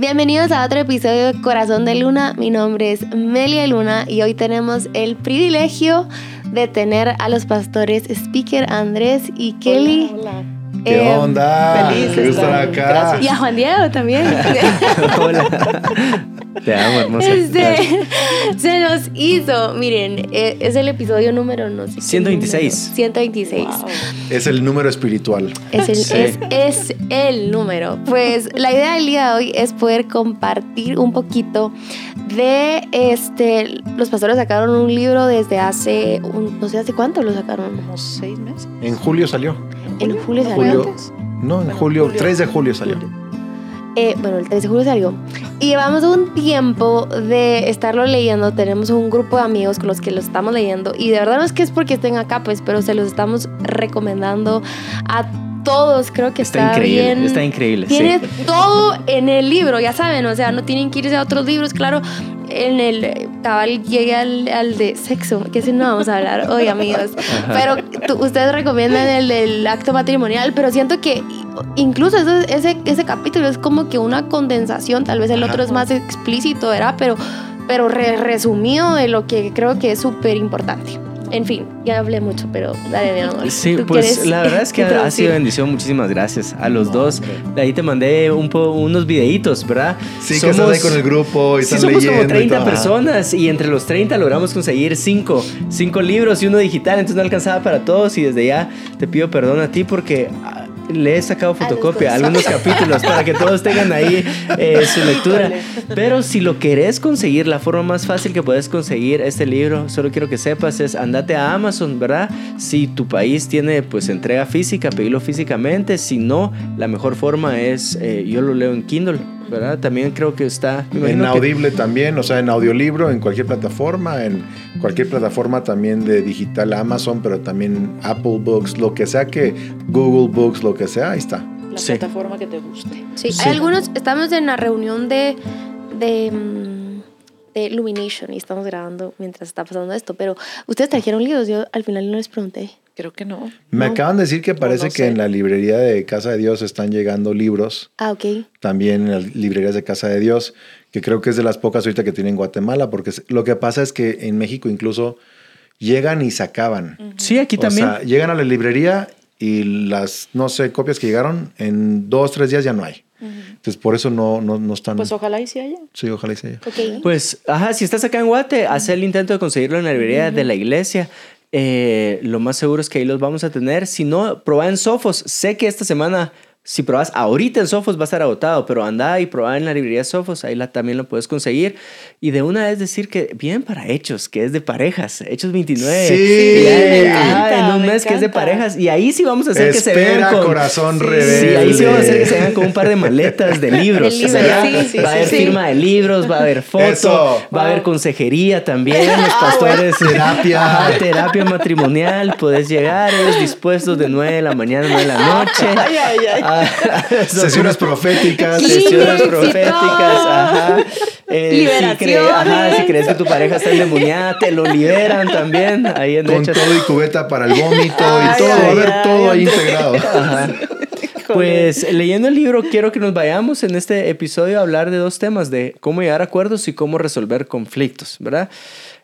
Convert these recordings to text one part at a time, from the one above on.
Bienvenidos a otro episodio de Corazón de Luna. Mi nombre es Melia Luna y hoy tenemos el privilegio de tener a los pastores Speaker Andrés y Kelly. Hola, ¿Qué Eh, onda? feliz Qué estar acá. Y a Juan Diego también. Hola. Te amo, hermosa. Este, se nos hizo, miren, eh, es el episodio número, no sé. qué 126. número, 126. Es el número espiritual. Es el, Sí. es, es el número. Pues la idea del día de hoy es poder compartir un poquito de este. Los pastores sacaron un libro desde hace. un- no sé hace cuánto lo sacaron. Como seis meses. En julio salió. En julio salió. Julio. No, en Bueno, julio, julio. 3 de julio salió. Eh, bueno, el 3 de julio salió. Y llevamos un tiempo de estarlo leyendo. Tenemos un grupo de amigos con los que lo estamos leyendo. Y de verdad no es que es porque estén acá, pues, pero se los estamos recomendando a todos. Creo que está, Está increíble, bien. está increíble. Tiene sí. todo en el libro, ya saben, o sea, no tienen que irse a otros libros, claro. En el cabal llegue al, al de sexo, que ese no vamos a hablar hoy, amigos. Pero tú- ustedes recomiendan el del acto matrimonial, pero siento que incluso ese, ese, ese capítulo es como que una condensación, tal vez el otro es más explícito, ¿verdad? Pero, pero re- resumido de lo que creo que es súper importante. En fin, ya hablé mucho, pero dale, mi amor. Sí, ¿Tú pues la verdad es que ha sido bendición. Muchísimas gracias a los No, dos. De ahí te mandé un po- unos videitos, ¿verdad? Sí, que estás ahí con el grupo y Sí, están somos como y 30 todo. personas y entre los 30 logramos conseguir 5 cinco libros y uno digital, entonces no alcanzaba para todos y desde ya te pido perdón a ti porque le he sacado fotocopia a algunos capítulos para que todos tengan ahí eh, su lectura. Pero si lo querés conseguir, la forma más fácil que puedes conseguir este libro, solo quiero que sepas, es andate a Amazon, ¿verdad? Si tu país tiene pues entrega física, pedirlo físicamente. Si no, la mejor forma es, eh, yo lo leo en Kindle, ¿verdad? También creo que está... En que- Audible también, o sea, en audiolibro, en cualquier plataforma, en cualquier plataforma también de digital Amazon, pero también Apple Books, lo que sea que Google Books, lo que sea, ahí está. La Sí. plataforma que te guste. Sí, Sí. hay algunos, estamos en la reunión de, de, mm, de Illumination y estamos grabando mientras está pasando esto, pero ustedes trajeron libros, yo al final no les pregunté. Creo que no. Me No. acaban de decir que parece no que sé. en la librería de Casa de Dios están llegando libros, Ah, ok. también en las librerías de Casa de Dios, que creo que es de las pocas ahorita que tienen Guatemala, porque lo que pasa es que en México incluso llegan y se acaban. Sí, aquí O también. sea, llegan a la librería y las, no sé, copias que llegaron, en dos, tres días ya no hay. Entonces, por eso no, no, no están... Pues ojalá y sí haya. sí, ojalá y sea. Ok. Pues, ajá, si estás acá en Guate, haz el intento de conseguirlo en la librería de la iglesia. Eh, lo más seguro es que ahí los vamos a tener. Si no, probá en Sofos. Sé que esta semana, si probás ahorita en Sofos va a estar agotado, pero anda y probá en la librería Sofos, ahí la, también lo puedes conseguir. Y de una vez decir que bien para Hechos, que es de parejas, Hechos 29. Sí. Encanta, en un me mes que es de encanta. parejas. Y ahí sí vamos a hacer que se vean Espera, con... corazón Sí, rebelde. Sí, ahí sí vamos a hacer que se vean con un par de maletas de libros. ¿verdad? sí, sí, va a haber firma de libros, va a haber foto, Eso. va a haber consejería también, los pastores. Terapia. Ajá, terapia matrimonial, puedes llegar, ellos dispuestos de 9 de la mañana a 9 de la noche. Ay, ay, ay. Ah, Sesiones proféticas. Sesiones proféticas, ajá. Eh, Liberación. Si, crees, ajá, si crees que tu pareja está endemoniada, te lo liberan también. Ahí en Con todo y cubeta para el vómito Ay, y todo, ay, va a haber todo ahí integrado. Ajá. Pues leyendo el libro quiero que nos vayamos en este episodio a hablar de dos temas, de cómo llegar a acuerdos y cómo resolver conflictos, ¿verdad?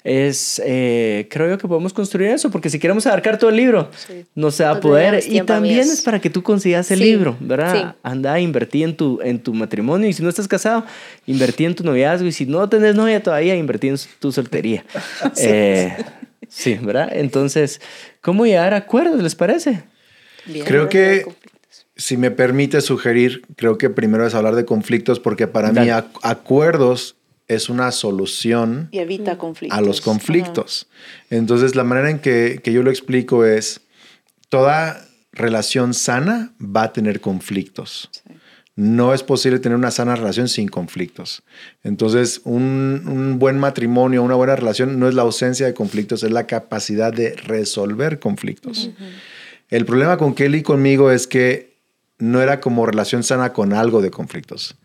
Es, eh, creo yo que podemos construir eso, porque si queremos abarcar todo el libro, Sí. no se va a poder. Y también es para que tú consigas el Sí, libro, ¿verdad? sí. Anda a invertir en tu, en tu matrimonio y si no estás casado, invertí en tu noviazgo y si no tenés novia todavía, invertí en tu soltería. Eh, sí, ¿verdad? Entonces, ¿cómo llegar a acuerdos, les parece? Bien. Creo que, si me permite sugerir, creo que primero es hablar de conflictos porque para mí ac- acuerdos es una solución Y evita conflictos. a los conflictos. Entonces, la manera en que, que yo lo explico es, toda relación sana va a tener conflictos. Sí. No es posible tener una sana relación sin conflictos. Entonces, un, un buen matrimonio, una buena relación no es la ausencia de conflictos, es la capacidad de resolver conflictos. El problema con Kelly y conmigo es que no era como relación sana con algo de conflictos.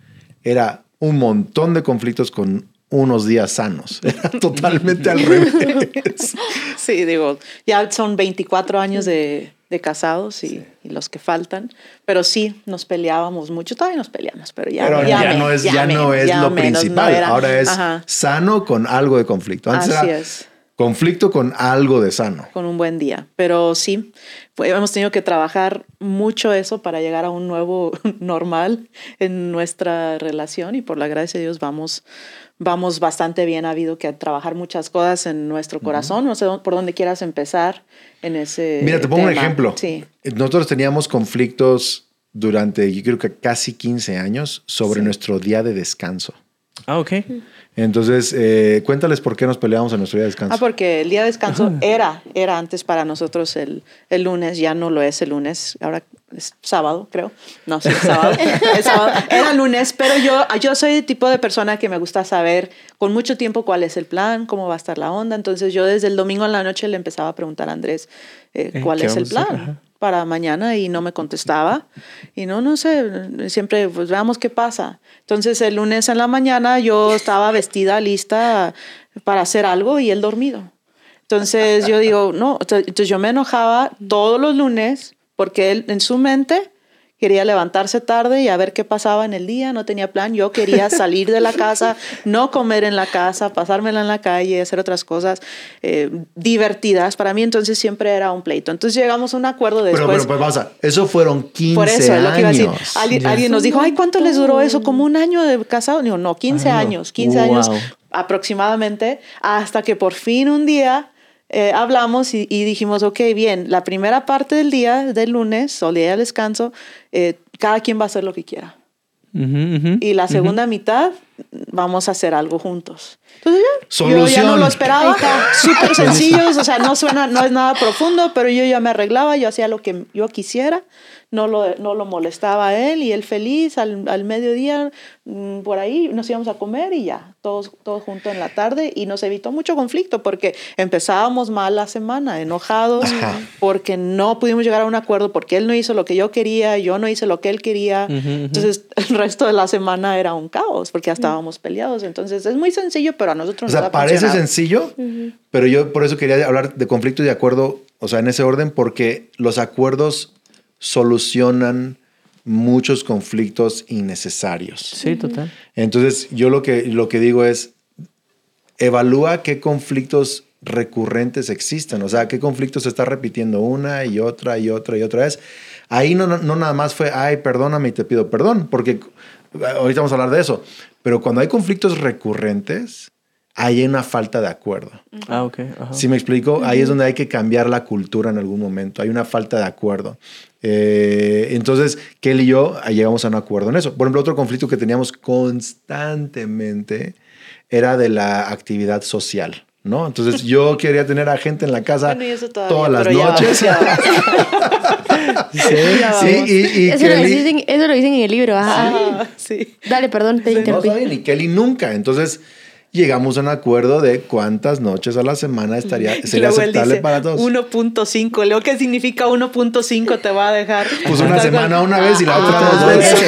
Era un montón de conflictos con unos días sanos. Era totalmente al revés. Sí, digo, ya son 24 años de, de casados y, y los que faltan. Pero sí, nos peleábamos mucho, todavía nos peleamos, pero ya, Pero ya, me- no es, ya me- no es lo menos, no principal. era- Ahora es Ajá, sano con algo de conflicto. Antes así era es. Conflicto con algo de sano. con un buen día. Pero sí, fue- hemos tenido que trabajar mucho eso para llegar a un nuevo normal en nuestra relación y por la gracia de Dios vamos, vamos bastante bien. Ha habido que trabajar muchas cosas en nuestro corazón. No sé por dónde quieras empezar en ese. Mira, te pongo un tema. ejemplo. Sí. Nosotros teníamos conflictos durante, yo creo que casi 15 años sobre Sí. nuestro día de descanso. Ah, ok. Entonces, eh, cuéntales por qué nos peleamos en nuestro día de descanso. Ah, porque el día de descanso era, era antes para nosotros el, el lunes, ya no lo es el lunes, ahora es sábado, creo. No, sí, es sábado. es sábado. Era lunes, pero yo, yo soy el tipo de persona que me gusta saber con mucho tiempo cuál es el plan, cómo va a estar la onda. Entonces yo desde el domingo en la noche le empezaba a preguntar a Andrés eh, Eh, cuál ¿qué es el plan Ajá. Para mañana y no me contestaba. Y no, no sé, siempre pues veamos qué pasa. Entonces el lunes en la mañana yo estaba vestida, lista para hacer algo y él dormido. Entonces yo digo, no, entonces yo me enojaba todos los lunes porque él en su mente quería levantarse tarde y a ver qué pasaba en el día, no tenía plan, yo quería salir de la casa, no comer en la casa, pasármela en la calle, hacer otras cosas eh, divertidas. Para mí entonces siempre era un pleito. Entonces llegamos a un acuerdo pero, después. pero, pues vamos a, eso fueron 15 Por eso es lo que iba a decir. años. Alguien, nos dijo, ay, ¿cuánto les duró eso? Como un año de casado. Digo, no, 15 Ay, no. años, 15 Wow. años aproximadamente, hasta que por fin un día eh, hablamos y, y dijimos, ok, bien, la primera parte del día, del lunes, o día de descanso, eh, cada quien va a hacer lo que quiera. Ujú, ujú. Y la segunda mitad vamos a hacer algo juntos. Entonces ya, yo ya Solución. no lo esperaba. Súper sencillos, o sea, no suena, no es nada profundo, pero yo ya me arreglaba, yo hacía lo que yo quisiera, no lo, no lo molestaba a él y él feliz al, al mediodía, mm, por ahí nos íbamos a comer y ya, todos, todos juntos en la tarde y nos evitó mucho conflicto porque empezábamos mal la semana, enojados, Ajá. porque no pudimos llegar a un acuerdo, porque él no hizo lo que yo quería, yo no hice lo que él quería. Entonces, el resto de la semana era un caos porque ya estábamos peleados. Entonces, es muy sencillo, pero a nosotros O nos sea, ha parece funcionado. sencillo, pero yo por eso quería hablar de conflicto y de acuerdo, o sea, en ese orden, porque los acuerdos solucionan muchos conflictos innecesarios. Sí, total. Entonces, yo lo que, lo que digo es, evalúa qué conflictos recurrentes existen, o sea, qué conflictos se está repitiendo una y otra y otra y otra vez. Ahí no, no, no nada más fue, ay, perdóname y te pido perdón, porque ahorita vamos a hablar de eso, pero cuando hay conflictos recurrentes, hay una falta de acuerdo. Ah, ok. Ajá. ¿Sí me explico? Ahí es donde hay que cambiar la cultura en algún momento. Hay una falta de acuerdo. Eh, entonces, Kelly y yo ah, llegamos a un acuerdo en eso. Por ejemplo, otro conflicto que teníamos constantemente era de la actividad social. ¿No? Entonces yo quería tener a gente en la casa Bueno, todas las ya noches. vamos, ya Ya Sí, y, y Eso, lo Kelly- dicen, eso lo dicen en el libro. Ajá. Ah, sí. Dale, perdón, te No, interrumpí. está bien, y Kelly nunca. Entonces llegamos a un acuerdo de cuántas noches a la semana estaría, sería luego aceptable dice para todos. 1.5. Luego, ¿qué significa 1.5? Te va a dejar. Pues una semana una vez y la otra Ah, dos veces.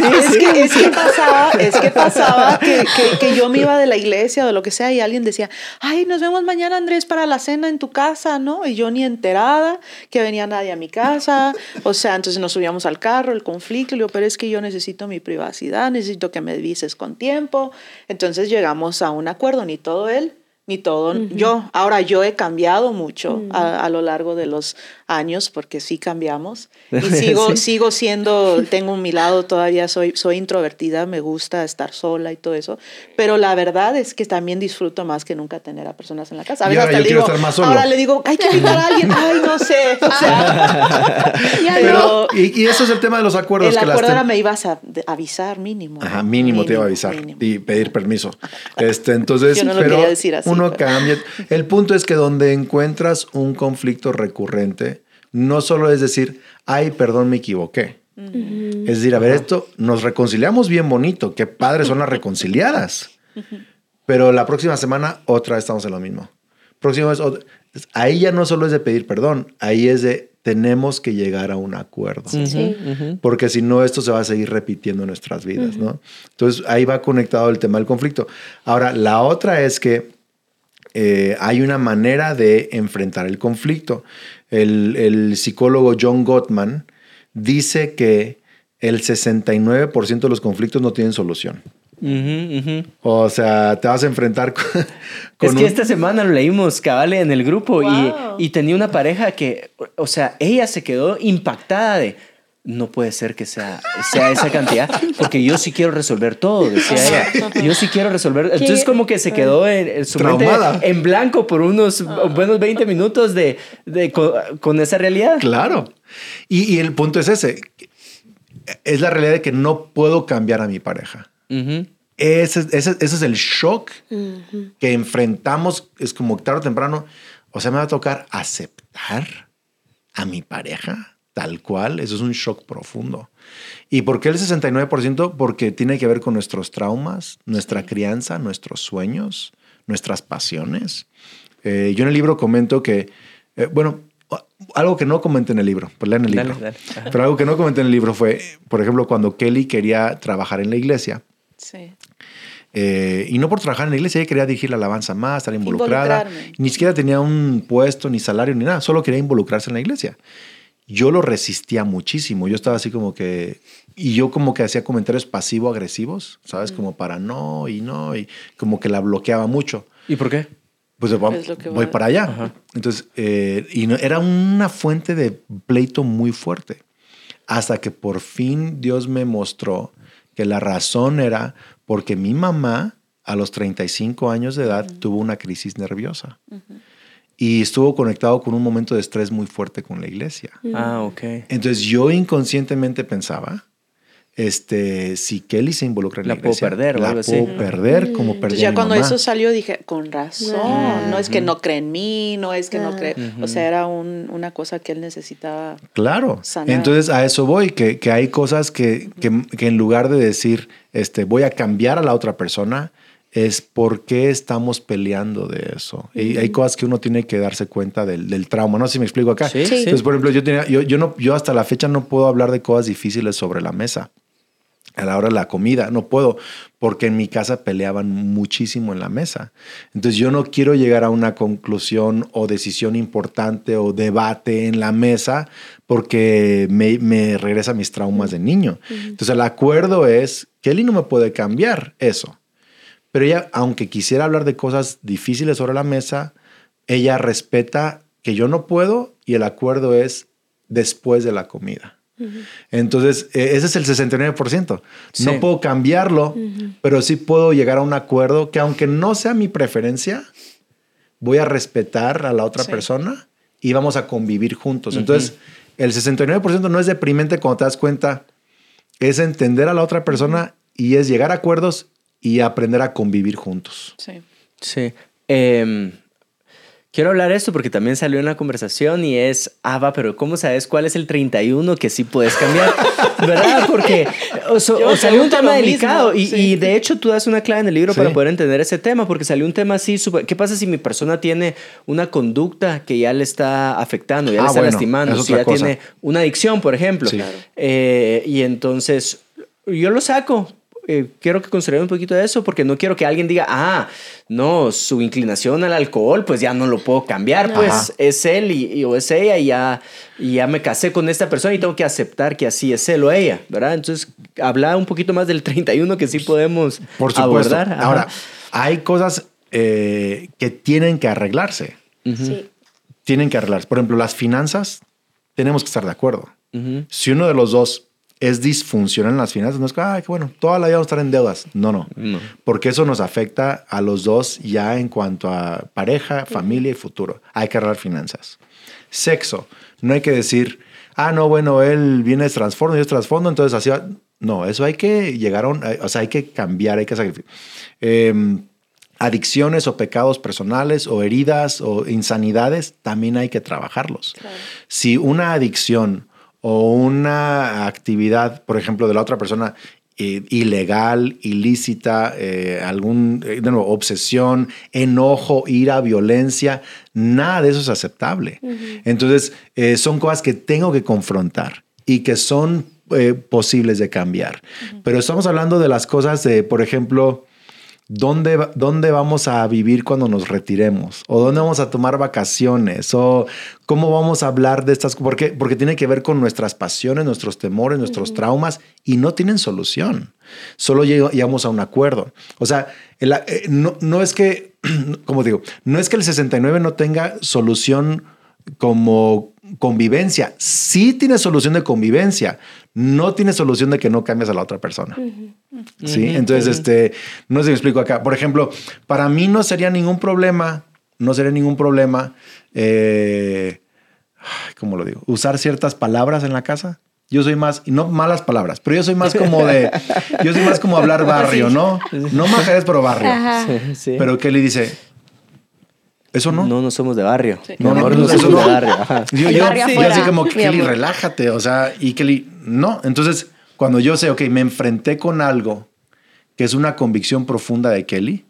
es, es que, es que pasaba, es que, pasaba que, que, que yo me iba de la iglesia o de lo que sea y alguien decía, ay, nos vemos mañana Andrés para la cena en tu casa, ¿no? Y yo ni enterada que venía nadie a mi casa. O sea, entonces nos subíamos al carro, el conflicto, y le digo, pero es que yo necesito mi privacidad, necesito que me avises con tiempo. Entonces llegamos a un acuerdo, ni todo él ni todo yo. Ahora yo he cambiado mucho a, a lo largo de los años porque sí cambiamos y sigo Sí. sigo siendo tengo mi lado todavía soy soy introvertida, me gusta estar sola y todo eso, pero la verdad es que también disfruto más que nunca tener a personas en la casa. A Y veces ahora hasta yo le quiero digo, estar más solo. ahora le digo, hay que invitar a alguien, ay, no sé, o sea, Pero, y, y eso es el tema de los acuerdos. el que las acuerdo tem- era me ibas a avisar mínimo. Ajá, ¿no? mínimo, te iba a avisar mínimo. y pedir permiso. Este, entonces, Yo no lo pero quería decir así, uno pero- cambia. El punto es que donde encuentras un conflicto recurrente, no solo es decir, ay, perdón, me equivoqué. Es decir, a ver, esto nos reconciliamos bien bonito, qué padres son las reconciliadas. Pero la próxima semana otra vez estamos en lo mismo. Próxima vez, otra- ahí ya no solo es de pedir perdón, ahí es de tenemos que llegar a un acuerdo Sí. Porque si no esto se va a seguir repitiendo en nuestras vidas, ¿no? Entonces ahí va conectado el tema del conflicto. Ahora, la otra es que eh, hay una manera de enfrentar el conflicto. El, el psicólogo John Gottman dice que el 69% de los conflictos no tienen solución. O sea, te vas a enfrentar con, con Es que un- esta semana lo leímos, cabale, en el grupo Wow. y, y tenía una pareja que, o sea, ella se quedó impactada de, no puede ser que sea, sea esa cantidad, porque yo sí quiero resolver todo, decía ella. Yo sí quiero resolver. Entonces como que se quedó en, en su mente Traumada. en blanco por unos buenos 20 minutos de, de- con, con esa realidad. Claro. Y, y el punto es ese. Es la realidad de que no puedo cambiar a mi pareja. Ese, ese- ese es el shock que enfrentamos. Es como tarde o temprano. O sea, me va a tocar aceptar a mi pareja tal cual. Eso es un shock profundo. ¿Y por qué el 69%? Porque tiene que ver con nuestros traumas, nuestra crianza, nuestros sueños, nuestras pasiones. Eh, yo en el libro comento que, eh, bueno, algo que no comenté en el libro, pues lean el libro. dale. Pero algo que no comenté en el libro fue, por ejemplo, cuando Kelly quería trabajar en la iglesia. Sí. eh, y no por trabajar en la iglesia, ella quería dirigir la alabanza más, estar involucrada. Ni siquiera tenía un puesto, ni salario, ni nada. Solo quería involucrarse en la iglesia. Yo lo resistía muchísimo. Yo estaba así como que... Y yo como que hacía comentarios pasivo-agresivos, ¿sabes? Como para no y no. Y como que la bloqueaba mucho. ¿Y por qué? Pues va- Es lo que voy va. para allá. Entonces, eh, y no- era una fuente de pleito muy fuerte. Hasta que por fin Dios me mostró que la razón era porque mi mamá a los 35 años de edad tuvo una crisis nerviosa. Y estuvo conectado con un momento de estrés muy fuerte con la iglesia. Ah, ok. Entonces yo inconscientemente pensaba, este, si Kelly se involucra en la, La puedo perder o la algo así. puedo perder como perdí Entonces ya cuando mamá. eso salió dije, con razón, no es que no cree en mí, no es que no cree, o sea, era un- una cosa que él necesitaba. Claro. sanar. Entonces a eso voy, que, que hay cosas que, que- que en lugar de decir, este, voy a cambiar a la otra persona, es por qué estamos peleando de eso. Y hay cosas que uno tiene que darse cuenta del, del trauma. No sé si me explico acá. Sí, Sí. Entonces, por ejemplo, yo, tenía, yo, yo, no, yo hasta la fecha no puedo hablar de cosas difíciles sobre la mesa. A la hora de la comida, no puedo, porque en mi casa peleaban muchísimo en la mesa. Entonces yo no quiero llegar a una conclusión o decisión importante o debate en la mesa porque me, me regresa mis traumas de niño. Entonces el acuerdo es que Kelly no me puede cambiar eso. Pero ella, aunque quisiera hablar de cosas difíciles sobre la mesa, ella respeta que yo no puedo y el acuerdo es después de la comida. Entonces, eh, ese es el 69%. Sí. No puedo cambiarlo, pero sí puedo llegar a un acuerdo que aunque no sea mi preferencia, voy a respetar a la otra Sí. persona y vamos a convivir juntos. Entonces, el 69% no es deprimente cuando te das cuenta, es entender a la otra persona y es llegar a acuerdos y aprender a convivir juntos. Sí. Sí. Em, quiero hablar de esto porque también salió en la conversación y es, ah, va, pero ¿cómo sabes cuál es el 31 que sí puedes cambiar? ¿Verdad? Porque o, so- o salió un tema delicado y, sí. y de hecho tú das una clave en el libro Sí. para poder entender ese tema porque salió un tema así, súper- ¿qué pasa si mi persona tiene una conducta que ya le está afectando, ya Ah, le está bueno, lastimando, es si ya cosa. tiene una adicción, por ejemplo? Sí. Claro. Eh, y entonces yo lo saco. Eh, quiero que consideren un poquito de eso porque no quiero que alguien diga, ah, no, su inclinación al alcohol, pues ya no lo puedo cambiar, pues Ajá. es él y, y- o es ella y ya, y ya me casé con esta persona y tengo que aceptar que así es él o ella, ¿verdad? Entonces, habla un poquito más del 31 que sí podemos Por supuesto. abordar. Ajá. Ahora, hay cosas eh, que tienen que arreglarse. Sí. Tienen que arreglarse. Por ejemplo, las finanzas, tenemos que estar de acuerdo. Si uno de los dos es disfuncional en las finanzas, no es que, ay, qué bueno, toda la vida vamos a estar en deudas. No, no. No. Porque eso nos afecta a los dos ya en cuanto a pareja, familia y futuro. Hay que arreglar finanzas. Sexo. No hay que decir, ah, no, bueno, él viene de trasfondo y es trasfondo, entonces así va. No, eso hay que llegar a un, o sea, hay que cambiar, hay que sacrificar. Em, adicciones o pecados personales o heridas o insanidades, también hay que trabajarlos. Si una adicción o una actividad, por ejemplo, de la otra persona eh, ilegal, ilícita, eh, algún, eh, de nuevo, obsesión, enojo, ira, violencia, nada de eso es aceptable. Entonces, son cosas que tengo que confrontar y que son posibles de cambiar. Pero estamos hablando de las cosas de, por ejemplo, ¿Dónde, ¿Dónde vamos a vivir cuando nos retiremos? ¿O dónde vamos a tomar vacaciones? ¿O cómo vamos a hablar de estas cosas? Porque, porque tiene que ver con nuestras pasiones, nuestros temores, nuestros traumas y no tienen solución. Solo lleg- llegamos a un acuerdo. O sea, el- eh, no, no es que, como digo, no es que el 69 no tenga solución como convivencia. Sí tiene solución de convivencia. No tiene solución de que no cambies a la otra persona. Sí, entonces, este, no sé si me explico acá. Por ejemplo, para mí no sería ningún problema, no sería ningún problema, eh, ¿cómo lo digo? Usar ciertas palabras en la casa. Yo soy más, y no malas palabras, pero yo soy más como de, yo soy más como hablar barrio, ¿no? No majeres, pero barrio. Ajá. Sí, sí. Pero Kelly dice, eso no. no, no somos de barrio. Sí. No, no, no, no somos no. de barrio. Ajá. Yo, yo, yo así como, Kelly, relájate. O sea, y Kelly, no. Entonces, cuando yo sé, ok, me enfrenté con algo que es una convicción profunda de Kelly,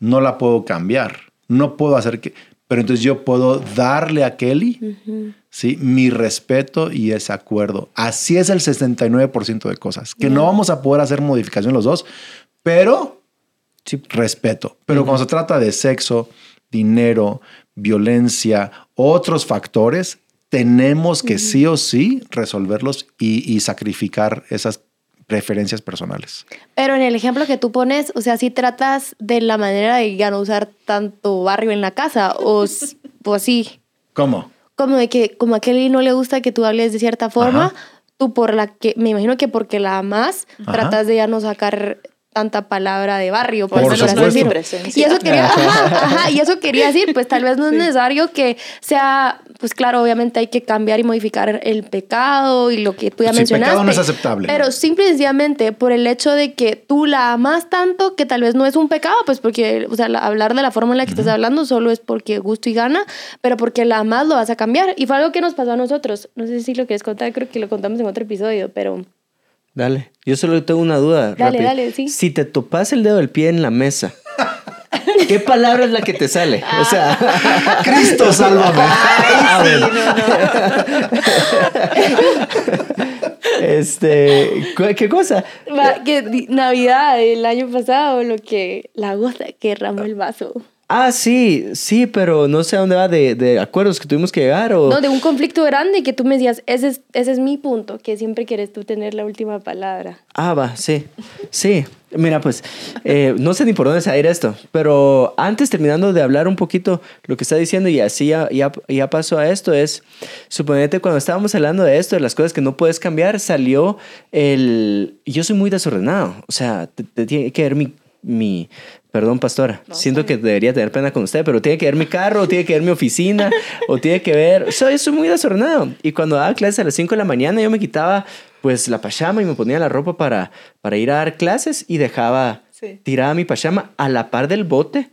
no la puedo cambiar. No puedo hacer que... Pero entonces yo puedo darle a Kelly, ¿sí? Mi respeto y ese acuerdo. Así es el 69% de cosas. Que no vamos a poder hacer modificación los dos, pero Sí. respeto. Pero cuando se trata de sexo, dinero, violencia, otros factores, tenemos que sí o sí resolverlos y, y sacrificar esas preferencias personales. Pero en el ejemplo que tú pones, o sea, si tratas de la manera de ya no usar tanto barrio en la casa, o, s- o así, ¿Cómo? como de que como a Kelly no le gusta que tú hables de cierta forma, Ajá. tú por la que, me imagino que porque la amas, Ajá. tratas de ya no sacar tanta palabra de barrio, Por pues, así supuesto. decirlo. presencia. Y eso quería, ajá, ajá, y eso quería decir, pues tal vez no es necesario que sea, pues claro, obviamente hay que cambiar y modificar el pecado y lo que tú ya Sí, mencionaste. pecado no es aceptable. Pero simple y sencillamente por el hecho de que tú la amas tanto que tal vez no es un pecado, pues porque, o sea, la- hablar de la forma en la que estás hablando solo es porque gusto y gana, pero porque la amas lo vas a cambiar. Y fue algo que nos pasó a nosotros. No sé si lo quieres contar, creo que lo contamos en otro episodio, pero... Dale. Yo solo tengo una duda. Dale, rápida. dale, sí. Si te topas el dedo del pie en la mesa, ¿qué palabra es la que te sale? O sea, Cristo, sálvame. a ver, este, ¿cu- ¿qué cosa? Va, que Navidad el año pasado, lo que... La gota que derramó el vaso. Ah, sí, sí, pero no sé a dónde va de, de acuerdos que tuvimos que llegar o... No, de un conflicto grande que tú me decías, ese es, ese es mi punto, que siempre quieres tú tener la última palabra. Ah, va, sí. Sí. Mira, pues, eh, no sé ni por dónde salir esto, pero antes terminando de hablar un poquito lo que está diciendo y así ya, ya, ya pasó a esto es, suponete cuando estábamos hablando de esto, de las cosas que no puedes cambiar, salió el... Yo soy muy desordenado, o sea, te, te tiene que ver mi... mi Perdón, pastora. Siento que debería tener pena con usted, pero tiene que ver mi carro, o tiene que ver mi oficina, o tiene que ver... Soy, soy muy desordenado. Y cuando daba clases a las 5 de la mañana, yo me quitaba pues la pachama y me ponía la ropa para, para ir a dar clases y dejaba Sí. tirada mi pachama a la par del bote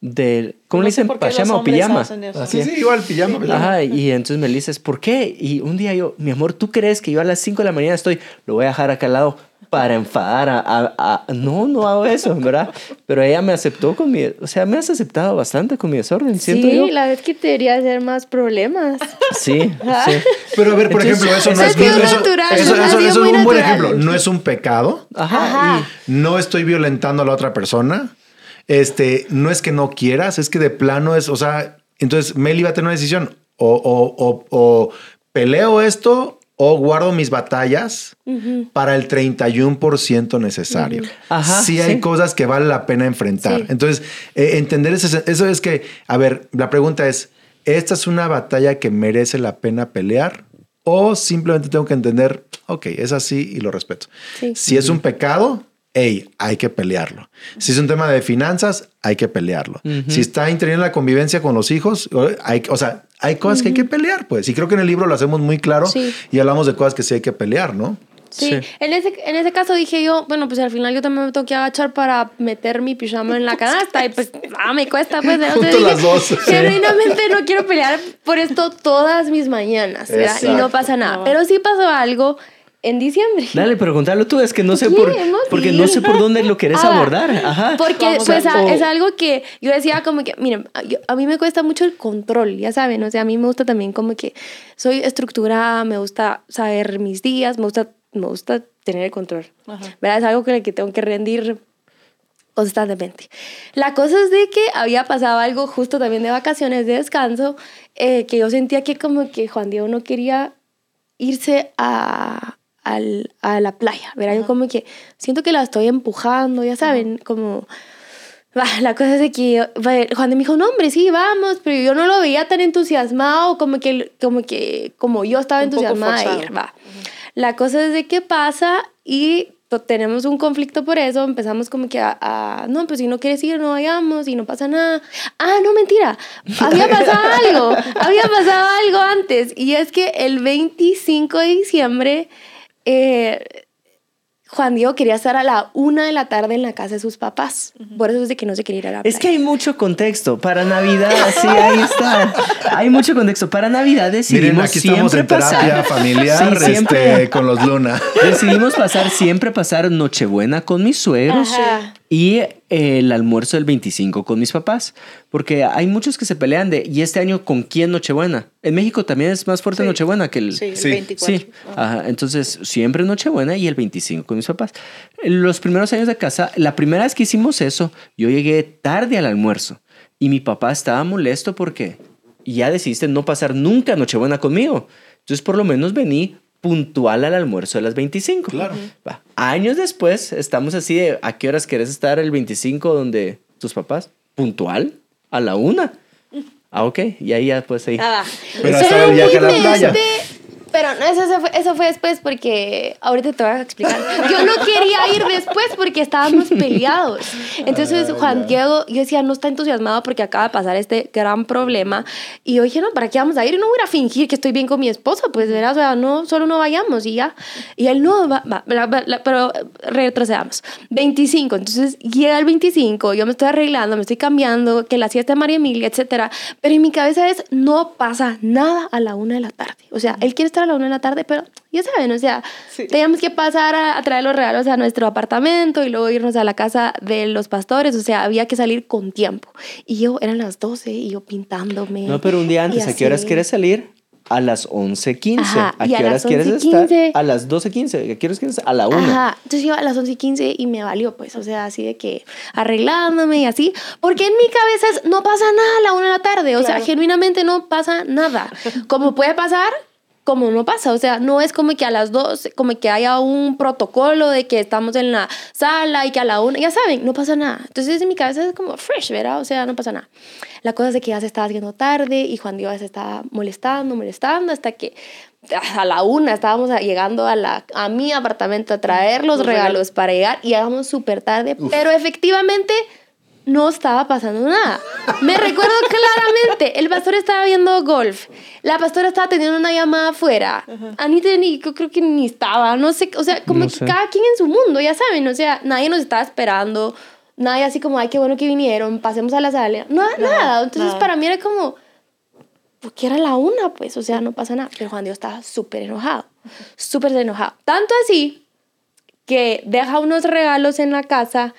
del... ¿Cómo No le dicen? ¿Pachama o pijama? eso. Sí, sí, igual, pijama. Ajá, y entonces me dices, ¿por qué? Y un día yo, mi amor, ¿tú crees que yo a las 5 de la mañana estoy, lo voy a dejar acá al lado para enfadar a, a- a- No, no hago eso, ¿verdad? Pero ella me aceptó con mi... O sea, me has aceptado bastante con mi desorden, siento sí, yo. la vez que te debería hacer más problemas. Sí, sí. Pero a ver, por Entonces, ejemplo, eso no es, eso, natural, eso- es un buen natural. ejemplo. No es un pecado. Ajá. Ajá. No estoy violentando a la otra persona. Este, no es que no quieras, es que de plano es, o sea, entonces Meli va a tener una decisión. O, o- o- o peleo esto o guardo mis batallas para el 31% necesario. Ajá, sí hay sí. cosas que vale la pena enfrentar. Sí. Entonces, eh, entender ese- eso es que, a ver, la pregunta es, ¿esta es una batalla que merece la pena pelear? O simplemente tengo que entender, ok, es así y lo respeto. Sí. Si es un pecado, hey, hay que pelearlo. Si es un tema de finanzas, hay que pelearlo. Si está interviniendo en la convivencia con los hijos, o- hay, o sea, hay cosas que hay que pelear, pues. Y creo que en el libro lo hacemos muy claro Sí. y hablamos de cosas que sí hay que pelear, ¿no? Sí, Sí. En, ese, en ese caso dije yo, bueno, pues al final yo también me tengo que agachar para meter mi pijama en la canasta y pues, ah, me cuesta, pues. entonces Junto dije, las dos. Genuinamente no quiero pelear por esto todas mis mañanas, ¿verdad? Y no pasa nada. Pero sí pasó algo en diciembre. Dale, pero contalo tú, es que no sé por... Porque no sé por dónde lo querés Ah, abordar. Ajá. Porque pues a- es algo que yo decía como que, miren, a- yo- a mí me cuesta mucho el control, ya saben, o sea, a mí me gusta también como que soy estructurada, me gusta saber mis días, me gusta, me gusta tener el control. Ajá. ¿Verdad? Es algo que, que tengo que rendir constantemente. La cosa es de que había pasado algo justo también de vacaciones, de descanso, eh, que yo sentía que como que Juan Diego no quería irse a, al- a la playa, ¿verdad? Yo como que siento que la estoy empujando, ya saben, como... Va, La cosa es de que Juan me dijo, no, hombre, sí, vamos, pero yo no lo veía tan entusiasmado como que, como que, como yo estaba Un poco entusiasmada de ir, va. La cosa es de que pasa y tenemos un conflicto por eso, empezamos como que a, a, no, pues si no quieres ir, no vayamos y no pasa nada. Ah, no, mentira, había pasado algo, había pasado algo antes y es que el 25 de diciembre... Eh, Juan Diego quería estar a la una de la tarde en la casa de sus papás. Por eso es de que no se quería ir a la Es que playa. hay mucho contexto. Para Navidad, sí, ahí está. Hay mucho contexto. Para Navidad decidimos Miren, aquí estamos siempre en terapia familiar Sí, siempre. este, con los Luna. Decidimos pasar, siempre pasar Nochebuena con mis suegros Ajá. Y el almuerzo del 25 con mis papás. Porque hay muchos que se pelean de, ¿y este año con quién Nochebuena? En México también es más fuerte Sí. Nochebuena que el... Sí, el Sí. 24. Sí, ajá, entonces siempre Nochebuena y el 25 con mis papás. Los primeros años de casa, la primera vez que hicimos eso, yo llegué tarde al almuerzo y mi papá estaba molesto porque ya decidiste no pasar nunca Nochebuena conmigo. Entonces por lo menos vení puntual al almuerzo de las 25. Claro. Va. Años después estamos así de, ¿a qué horas querés estar el 25 donde tus papás? Puntual, a la una. Ah, ok, y ahí ya pues ahí. Ah, Pero hasta el viaje a la playa. Pero no, eso, fue, eso fue después porque ahorita te voy a explicar. Yo no quería ir después porque estábamos peleados. Entonces Juan Diego, yo decía, no está entusiasmado porque acaba de pasar este gran problema. Y yo dije, no, ¿para qué vamos a ir? No voy a ir a fingir que estoy bien con mi esposo, pues, ¿verdad? O sea, no, solo no vayamos y ya. Y él, no, va, va, pero retrocedamos. 25, entonces llega el 25, yo me estoy arreglando, me estoy cambiando, que la siesta de María Emilia, etcétera. Pero en mi cabeza es, no pasa nada a la una de la tarde. O sea, él quiere estar a la una de la tarde, pero ya saben, o sea, Sí. teníamos que pasar a, a traer los regalos a nuestro apartamento y luego irnos a la casa de los pastores, o sea, había que salir con tiempo. Y yo, eran las 12 y yo pintándome. No, pero un día antes, ¿a qué horas quieres salir? A las 11.15. Ajá, ¿A qué a horas quieres 11:15. estar? A las 12.15. ¿A qué horas quieres? A la 1. Ajá, entonces yo a las 11 y 15 y me valió, pues, o sea, así de que arreglándome y así, porque en mi cabeza es, no pasa nada a la una de la tarde, o sea, Claro. genuinamente no pasa nada. Como puede pasar, como no pasa, o sea, no es como que a las 2, como que haya un protocolo de que estamos en la sala y que a la una, ya saben, no pasa nada. Entonces en mi cabeza es como fresh, ¿verdad? O sea, no pasa nada. La cosa es de que ya se estaba haciendo tarde y Juan Diego se estaba molestando, molestando, hasta que a la una estábamos llegando a, la, a mi apartamento a traer los Los regalos regalos. para llegar y llegamos súper tarde, pero efectivamente no estaba pasando nada. Me recuerdo claramente, el pastor estaba viendo golf, la pastora estaba teniendo una llamada afuera, Anita ni, yo creo que ni estaba, no sé, o sea, como No que sé. cada quien en su mundo, ya saben, o sea, nadie nos estaba esperando, nadie así como, ay, qué bueno que vinieron, pasemos a la sala, no, nada, entonces nada. para mí era como, porque era la una, pues, o sea, no pasa nada, pero Juan Dios estaba súper enojado, súper enojado, tanto así que deja unos regalos en la casa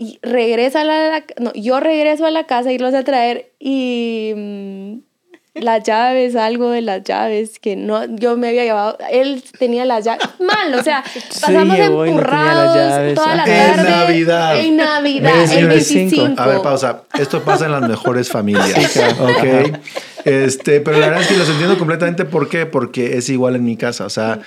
y regresa a la, no, yo regreso a la casa a irlos a traer y mm, las llaves, algo de las llaves que no, yo me había llevado, él tenía las llaves, mal, o sea, pasamos no las empurrados toda la En tarde. Navidad. En Navidad, Mes el 25. 25. A ver, pausa. Esto pasa en las mejores familias. ok. Este, pero la verdad es que los entiendo completamente. ¿Por qué? Porque es igual en mi casa. O sea,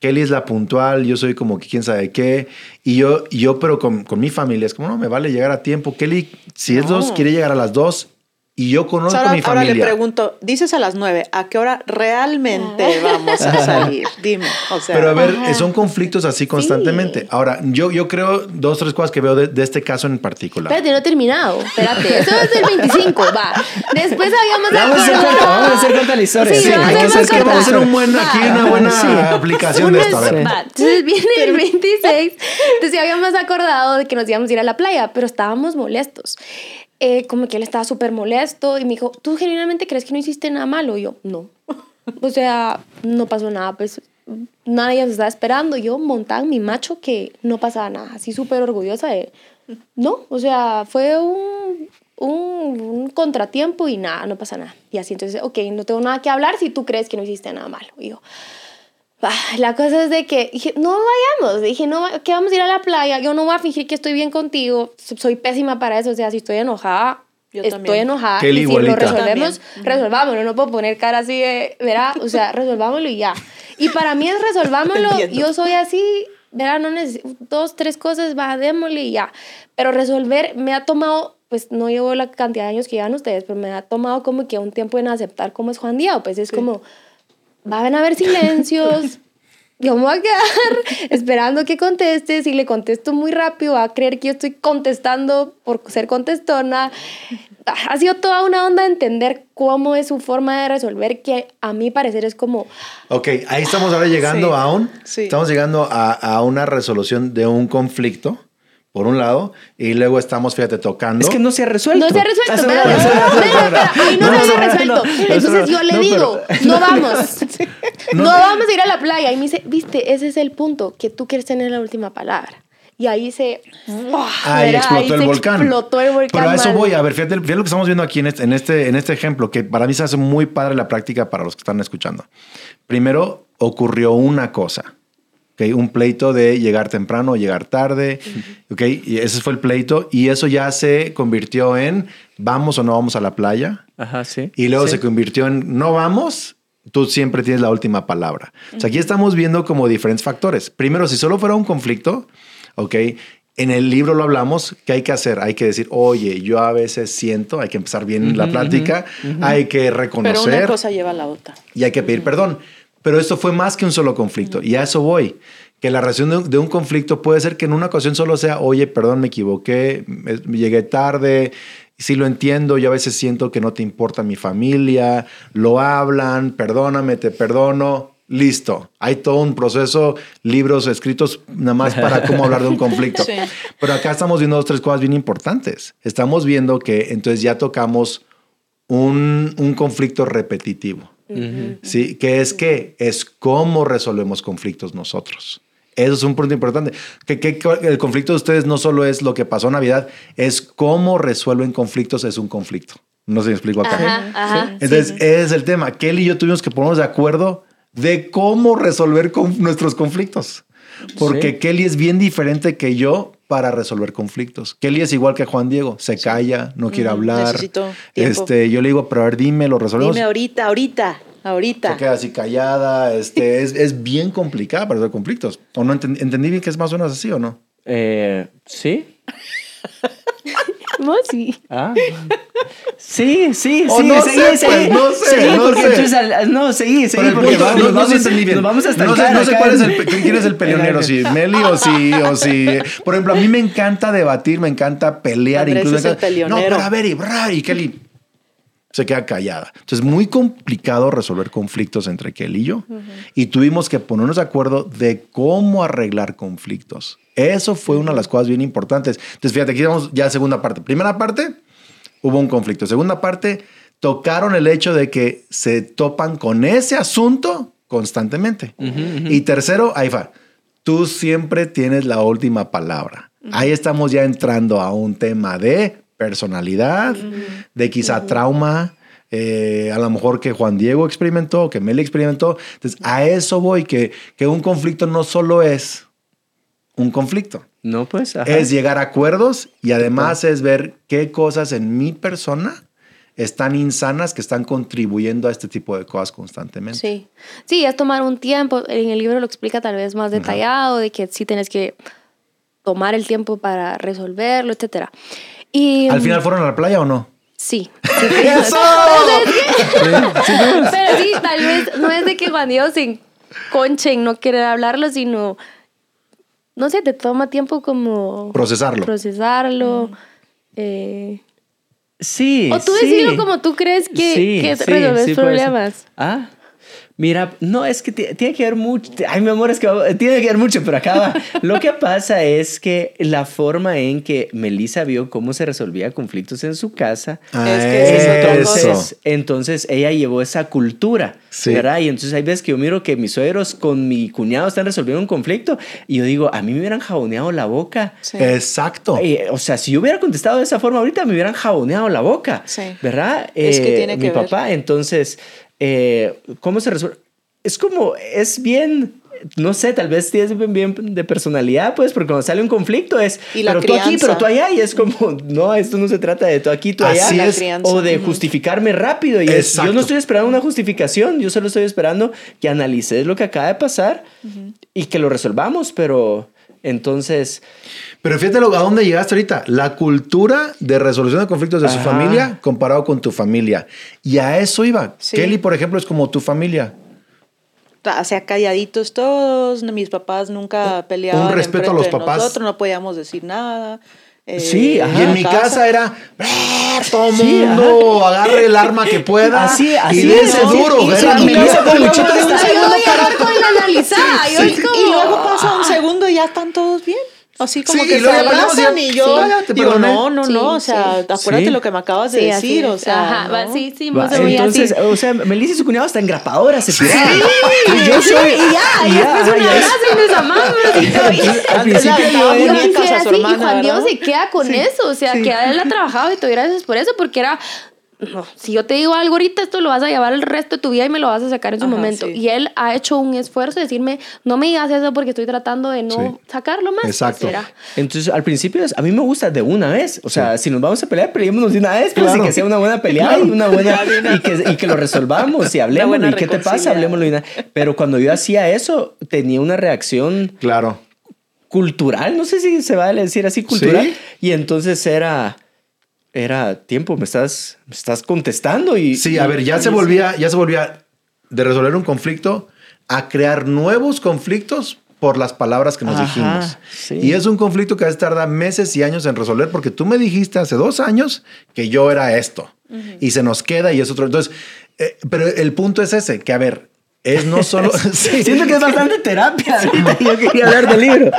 Kelly es la puntual, yo soy como que quién sabe qué. Y yo, yo pero con, con mi familia, es como, no, me vale llegar a tiempo. Kelly, si es No. dos, quiere llegar a las dos. Y yo conozco ahora, a mi ahora le familia. pregunto, dices a las nueve, ¿a qué hora realmente vamos a salir? Dime, o sea, Pero a ver, Ajá. son conflictos así constantemente. Ahora, yo, yo creo dos, tres cosas que veo de, de este caso en particular. Espérate, no he terminado. Espérate, eso es el 25, va. Después habíamos Vamos a hacer acordado- corta, vamos a hacer corta la historia. Sí, Sí, vamos a hay que hacer que vamos a hacer un buen, aquí una Va. buena Sí. aplicación de esto. A ver. Sí. Va, Entonces viene el 26. Entonces habíamos acordado de que nos íbamos a ir a la playa, pero estábamos molestos. Eh, como que él estaba súper molesto y me dijo, ¿tú genuinamente crees que no hiciste nada malo? Y yo, no. O sea, no pasó nada, pues nadie nos estaba esperando. Yo montaba mi macho que no pasaba nada, así súper orgullosa de... No, o sea, fue un, un, un contratiempo y nada, no pasa nada. Y así entonces, ok, no tengo nada que hablar si tú crees que no hiciste nada malo. Y yo, La cosa es de que dije, no vayamos. Dije, no, que vamos a ir a la playa. Yo no voy a fingir que estoy bien contigo. So- Soy pésima para eso. O sea, si estoy enojada, Yo estoy también. enojada. Kelly y si igualita. lo resolvemos, resolvámoslo. No puedo poner cara así de, verá, o sea, resolvámoslo y ya. Y para mí es resolvámoslo. Yo soy así, verá, no necesito dos, tres cosas, va, démosle y ya. Pero resolver me ha tomado, pues no llevo la cantidad de años que llevan ustedes, pero me ha tomado como que un tiempo en aceptar cómo es Juan Diego. Pues es como, van a haber silencios. Yo me voy a quedar esperando que conteste. Si le contesto muy rápido, va a creer que yo estoy contestando por ser contestona. Ha sido toda una onda de entender cómo es su forma de resolver, que a mi parecer es como, Ok, ahí estamos ahora llegando Sí, a un, sí. estamos llegando a, a una resolución de un conflicto, por un lado, y luego estamos, fíjate, tocando. Es que no se ha resuelto. no se ha resuelto. No, no, no, ahí se no, resuelto. no, Entonces yo le no, digo, pero- no vamos. No. No vamos a ir a la playa. Y me dice, viste, ese es el punto, que tú quieres tener la última palabra. Y ahí se... Ahí ¿verdad? explotó el se volcán. Explotó el volcán. Pero a eso mal. voy. A ver, fíjate, fíjate lo que estamos viendo aquí en este, en, este, en este ejemplo, que para mí se hace muy padre la práctica para los que están escuchando. Primero, ocurrió una cosa. ¿Ok? Un pleito de llegar temprano o llegar tarde. ¿ok? Y ese fue el pleito. Y eso ya se convirtió en vamos o no vamos a la playa. Ajá, sí. Y luego Sí. se convirtió en no vamos, tú siempre tienes la última palabra. O sea, aquí estamos viendo como diferentes factores. Primero, si solo fuera un conflicto, ok, en el libro lo hablamos, ¿qué hay que hacer? Hay que decir, oye, yo a veces siento, hay que empezar bien la plática, hay que Pero reconocer una cosa lleva a la otra. y hay que pedir perdón. Pero esto fue más que un solo conflicto. Y a eso voy. Que la razón de un, de un conflicto puede ser que en una ocasión solo sea, oye, perdón, me equivoqué, me- llegué tarde, sí lo entiendo, yo a veces siento que no te importa mi familia, lo hablan, perdóname, te perdono, listo. Hay todo un proceso, libros escritos nada más para cómo hablar de un conflicto. Sí. Pero acá estamos viendo dos, tres cosas bien importantes. Estamos viendo que entonces ya tocamos un, un conflicto repetitivo. ¿Sí? Que es que es cómo resolvemos conflictos nosotros. Eso es un punto importante. Que, que- que el conflicto de ustedes no solo es lo que pasó en Navidad, es cómo resuelven conflictos, es un conflicto. No sé si me explico acá. Ajá, ajá. Entonces, ese es el tema. Kelly y yo tuvimos que ponernos de acuerdo de cómo resolver con nuestros conflictos. Porque Sí. Kelly es bien diferente que yo para resolver conflictos. Kelly es igual que Juan Diego, se calla, no quiere hablar. necesito tiempo. Este, yo le digo, pero a ver, dime, lo resolvemos. Dime ahorita, ahorita, ahorita. Se queda así callada, este, es, es bien complicada para resolver conflictos. ¿O no entendí, entendí bien que es más o menos así o no? Eh, ¿Sí? No, sí. Ah. Sí, sí, sí, no seguí, sé, seguí. pues, no sé, Seguí, no porque sé. entonces al- no, seguí, seguí, Pero el porque punto, vamos, no, nos no vamos, sé entendí bien. nos vamos a no sé, estancar no sé acá cuál es en- el, pe- quién es el peleonero, si Meli o si, o si... Por ejemplo, a mí me encanta debatir, me encanta pelear. Andrés incluso es el encanta- peleonero. No, pero a ver, y, bra, y Kelly se queda callada. Entonces, muy complicado resolver conflictos entre Kelly y yo. Y tuvimos que ponernos de acuerdo de cómo arreglar conflictos. Eso fue una de las cosas bien importantes. Entonces, fíjate, aquí vamos ya a segunda parte. Primera parte, hubo un conflicto. Segunda parte, tocaron el hecho de que se topan con ese asunto constantemente. Y tercero, ahí va. Tú siempre tienes la última palabra. Ahí estamos ya entrando a un tema de personalidad, de quizá trauma, eh, a lo mejor que Juan Diego experimentó, que Meli experimentó. Entonces, a eso voy, que, que un conflicto no solo es un conflicto. No, pues, ajá. Es llegar a acuerdos y además es ver qué cosas en mi persona están insanas que están contribuyendo a este tipo de cosas constantemente. Sí. Sí, es tomar un tiempo. En el libro lo explica tal vez más detallado, de que sí tienes que tomar el tiempo para resolverlo, etcétera. Y ¿Al final fueron a la playa o no? sí. ¡Eso! Pero sí, tal vez no es de que Juan Diego se conche en no querer hablarlo, sino no sé, te toma tiempo como Procesarlo. procesarlo. eh, Sí. o tú sí. decirlo como tú crees que, Sí, que sí, resolves sí problemas. Ah. Mira, no, es que ti- tiene que ver mucho. Ay, mi amor, es que tiene que ver mucho, pero acaba. Lo que pasa es que la forma en que Melissa vio cómo se resolvía conflictos en su casa. Ah, Es que es eso. Entonces, entonces ella llevó esa cultura, Sí. ¿verdad? Y entonces hay veces que yo miro que mis suegros con mi cuñado están resolviendo un conflicto y yo digo, a mí me hubieran jaboneado la boca. Sí. Exacto. Eh, o sea, si yo hubiera contestado de esa forma ahorita, me hubieran jaboneado la boca. Sí. ¿Verdad? Es que Eh, tiene Mi que ver. papá, entonces, eh, ¿cómo se resuelve? es como, es bien no sé, tal vez tienes bien, bien de personalidad, pues, porque cuando sale un conflicto es, Y la pero tú aquí, crianza. pero tú allá, y es como, no, esto no se trata de tú aquí, tú allá, Así es. crianza. o de justificarme rápido. Y es- yo no estoy esperando una justificación, yo solo estoy esperando que analices lo que acaba de pasar y que lo resolvamos, pero entonces, Pero fíjate lo- a dónde llegaste ahorita. La cultura de resolución de conflictos de su familia comparado con tu familia. Y a eso iba. Sí. Kelly, por ejemplo, es como tu familia. O sea, calladitos todos, mis papás nunca peleaban. respeto a los papás. Nosotros no podíamos decir nada. Eh, Sí, ajá. y en mi casa era, "Ah, todo Sí, mundo agarre el arma que pueda Así- así y dése es, duro. y- Era y- mi- luego con de un segundo y pasa un segundo y ya están todos bien. Así como Sí, que y se abrazan y yo sí, te digo, no, no, Sí, no, o sea, sí. acuérdate Sí. lo que me acabas de decir, o sea, Ajá, ¿no? va, sí, sí, Va, muy entonces, así. o sea, Melissa y su cuñado hasta engrapadora se tiraron. Sí, Y yo sí, soy- y ya, y ya, después un ya es- abrazo y nos amamos y Al principio yo era- y Juan Dios se queda con eso, o sea, que él ha trabajado y te doy gracias por eso, porque era, no, si yo te digo algo ahorita, esto lo vas a llevar el resto de tu vida y me lo vas a sacar en su Ajá, momento. sí. Y él ha hecho un esfuerzo de decirme, no me digas eso porque estoy tratando de no Sí. sacarlo más. Exacto. Entonces, al principio, a mí me gusta de una vez. O sea, si nos vamos a pelear, peleémonos de una vez, pues, Claro. y que sea una buena pelea y una buena. y, que, y que lo resolvamos y hablemos. ¿Y qué te pasa? Hablemoslo. de una- Pero cuando yo hacía eso, tenía una reacción Claro. cultural. No sé si se va a decir así cultural. Sí. Y entonces era. Era tiempo, me estás, me estás contestando y. Sí, a ver, ya se volvía, ya se volvía de resolver un conflicto a crear nuevos conflictos por las palabras que nos Ajá, dijimos. sí. Y es un conflicto que a veces tarda meses y años en resolver porque tú me dijiste hace dos años que yo era esto y se nos queda y es otro. Entonces, eh, pero el punto es ese, que a ver, es no solo... Sí. Siento que es bastante terapia. Yo quería hablar del libro. No,